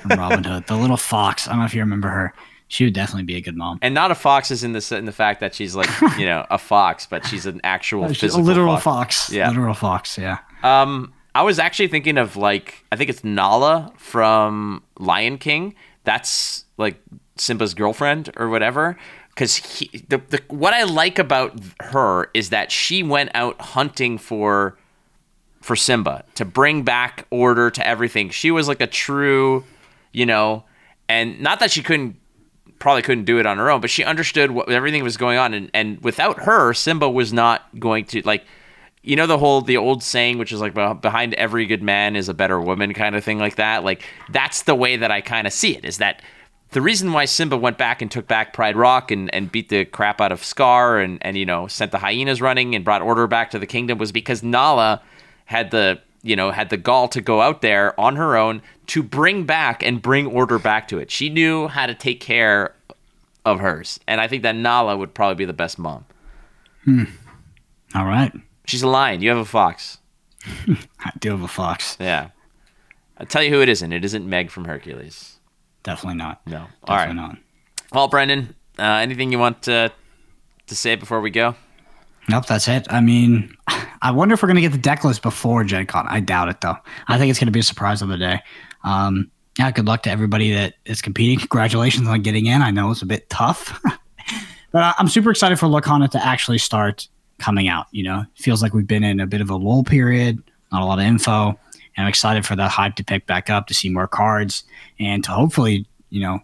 from <laughs> Robin Hood, the little fox. I don't know if you remember her. She would definitely be a good mom. And not a fox is in the in the fact that she's like <laughs> you know a fox, but she's an actual She's physical a literal fox. fox. Yeah. Literal fox. Yeah. Um, I was actually thinking of like I think it's Nala from Lion King. That's like Simba's girlfriend or whatever. Because the, the what I like about her is that she went out hunting for for Simba to bring back order to everything. She was like a true, you know, and not that she couldn't probably couldn't do it on her own, but she understood what everything was going on and and without her, Simba was not going to like you know the whole the old saying which is like behind every good man is a better woman kind of thing like that like that's the way that i kind of see it is that the reason why simba went back and took back pride rock and, and beat the crap out of scar and, and you know sent the hyenas running and brought order back to the kingdom was because nala had the you know had the gall to go out there on her own to bring back and bring order back to it she knew how to take care of hers and i think that nala would probably be the best mom hmm. All right. she's a lion you have a fox <laughs> I do have a fox. Yeah. I'll tell you who it isn't. It isn't Meg from Hercules. Definitely not. No. All right. Definitely not. Well, Brendan, uh, anything you want to, to say before we go? Nope, that's it. I mean, <laughs> I wonder if we're gonna get the deck list before Gen Con. I doubt it though. I think it's gonna be a surprise of the day. Um, yeah, good luck to everybody that is competing. <laughs> Congratulations on getting in. I know it's a bit tough, <laughs> but I- I'm super excited for Lorcana to actually start coming out. You know, it feels like we've been in a bit of a lull period, not a lot of info, and I'm excited for that hype to pick back up to see more cards and to hopefully, you know,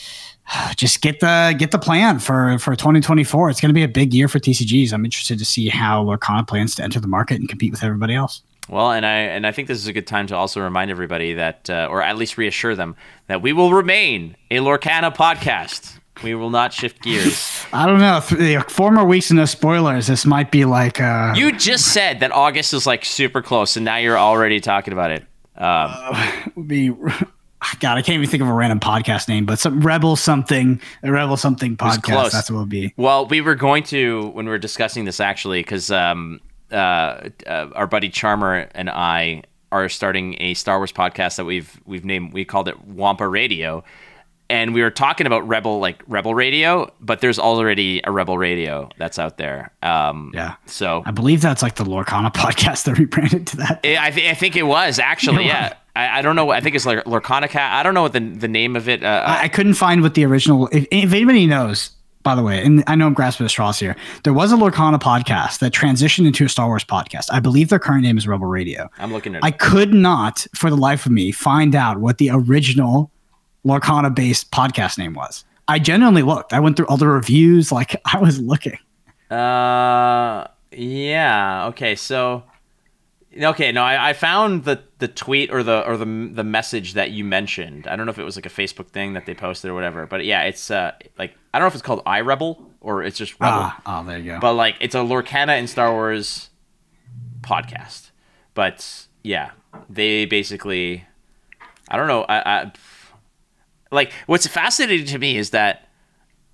<sighs> just get the get the plan for for 2024. It's going to be a big year for TCGs. I'm interested to see how Lorcana plans to enter the market and compete with everybody else. Well, and I and I think this is a good time to also remind everybody that, uh, or at least reassure them that we will remain a Lorcana podcast. We will not shift gears. I don't know. Th- four more weeks and no spoilers. This might be like uh, you just said that August is like super close, and now you're already talking about it. Um, <laughs> would be. <laughs> God, I can't even think of a random podcast name, but some Rebel something, a Rebel something podcast. That's what it would be. Well, we were going to when we were discussing this actually, because um, uh, uh, our buddy Charmer and I are starting a Star Wars podcast that we've we've named we called it Wampa Radio, and we were talking about Rebel like Rebel Radio, but there's already a Rebel Radio that's out there. Um, Yeah. So I believe that's like the Lorcana <laughs> podcast that rebranded to that. I I, th- I think it was actually You're yeah. I, I don't know. I think it's like Lorcana Cat. I don't know what the the name of it. Uh, I, I couldn't find what the original. If, if anybody knows, by the way, and I know I'm grasping at straws here, there was a Lorcana podcast that transitioned into a Star Wars podcast. I believe their current name is Rebel Radio. I'm looking at. It. I could not, for the life of me, find out what the original Lorcana based podcast name was. I genuinely looked. I went through all the reviews. Like <laughs> I was looking. Uh, yeah. Okay. So, okay. No, I, I found the the tweet or the or the the message that you mentioned. I don't know if it was like a Facebook thing that they posted or whatever. But yeah, it's uh like I don't know if it's called iRebel or it's just Rebel. Ah, oh, there you go. But like it's a Lorcana in Star Wars podcast. But yeah, they basically, I don't know. I, I like what's fascinating to me is that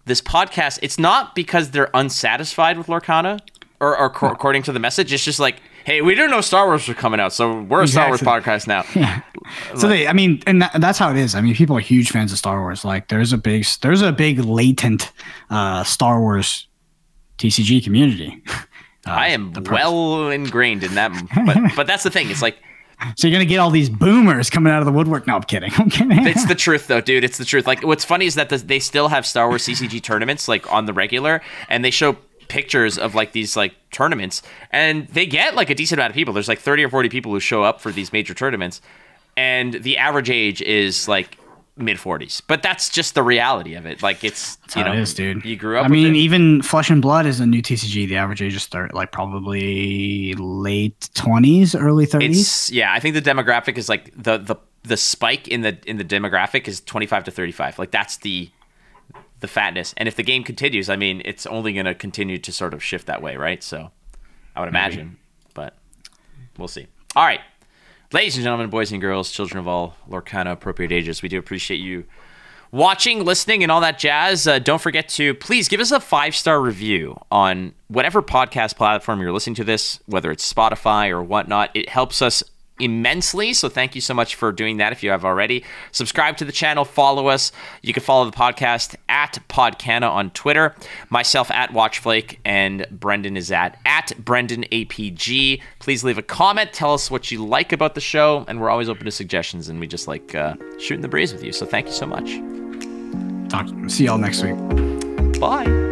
this podcast. It's not because they're unsatisfied with Lorcana, or, or co- according to the message, it's just like, hey, we didn't know Star Wars was coming out, so we're a Star Wars podcast now. Yeah. <laughs> So they, I mean, and that, that's how it is. I mean, people are huge fans of Star Wars. Like, there's a big, there's a big latent uh, Star Wars TCG community. <laughs> Uh, I am well ingrained in that, but but that's the thing. It's like So you're gonna get all these boomers coming out of the woodwork. No, I'm kidding. <laughs> I'm kidding. it's the truth though, dude. It's the truth. Like what's funny is that the, they still have Star Wars CCG tournaments like on the regular, and they show pictures of like these like tournaments, and they get like a decent amount of people. There's like 30 or 40 people who show up for these major tournaments, and the average age is like mid 40s. But that's just the reality of it. Like it's That's you know it is, dude. You grew up. I mean, even Flesh and Blood is a new TCG. The average age is thirty, like probably late twenties, early thirties. It's yeah, I think the demographic is like the the the spike in the in the demographic is 25 to 35. Like that's the the fatness. And if the game continues, I mean, it's only going to continue to sort of shift that way, right? So I would imagine, but we'll see. All right. Ladies and gentlemen, boys and girls, children of all Lorcana appropriate ages, we do appreciate you watching, listening, and all that jazz. Uh, don't forget to please give us a five star review on whatever podcast platform you're listening to this, whether it's Spotify or whatnot. It helps us immensely. So thank you so much for doing that if you have already. Subscribe to the channel, follow us. You can follow the podcast at Podcana on Twitter, myself at Watchflake, and Brendan is at at Brendan APG. Please leave a comment. Tell us what you like about the show, and we're always open to suggestions. And we just like uh, shooting the breeze with you. So thank you so much. Talk, see y'all next week. Bye.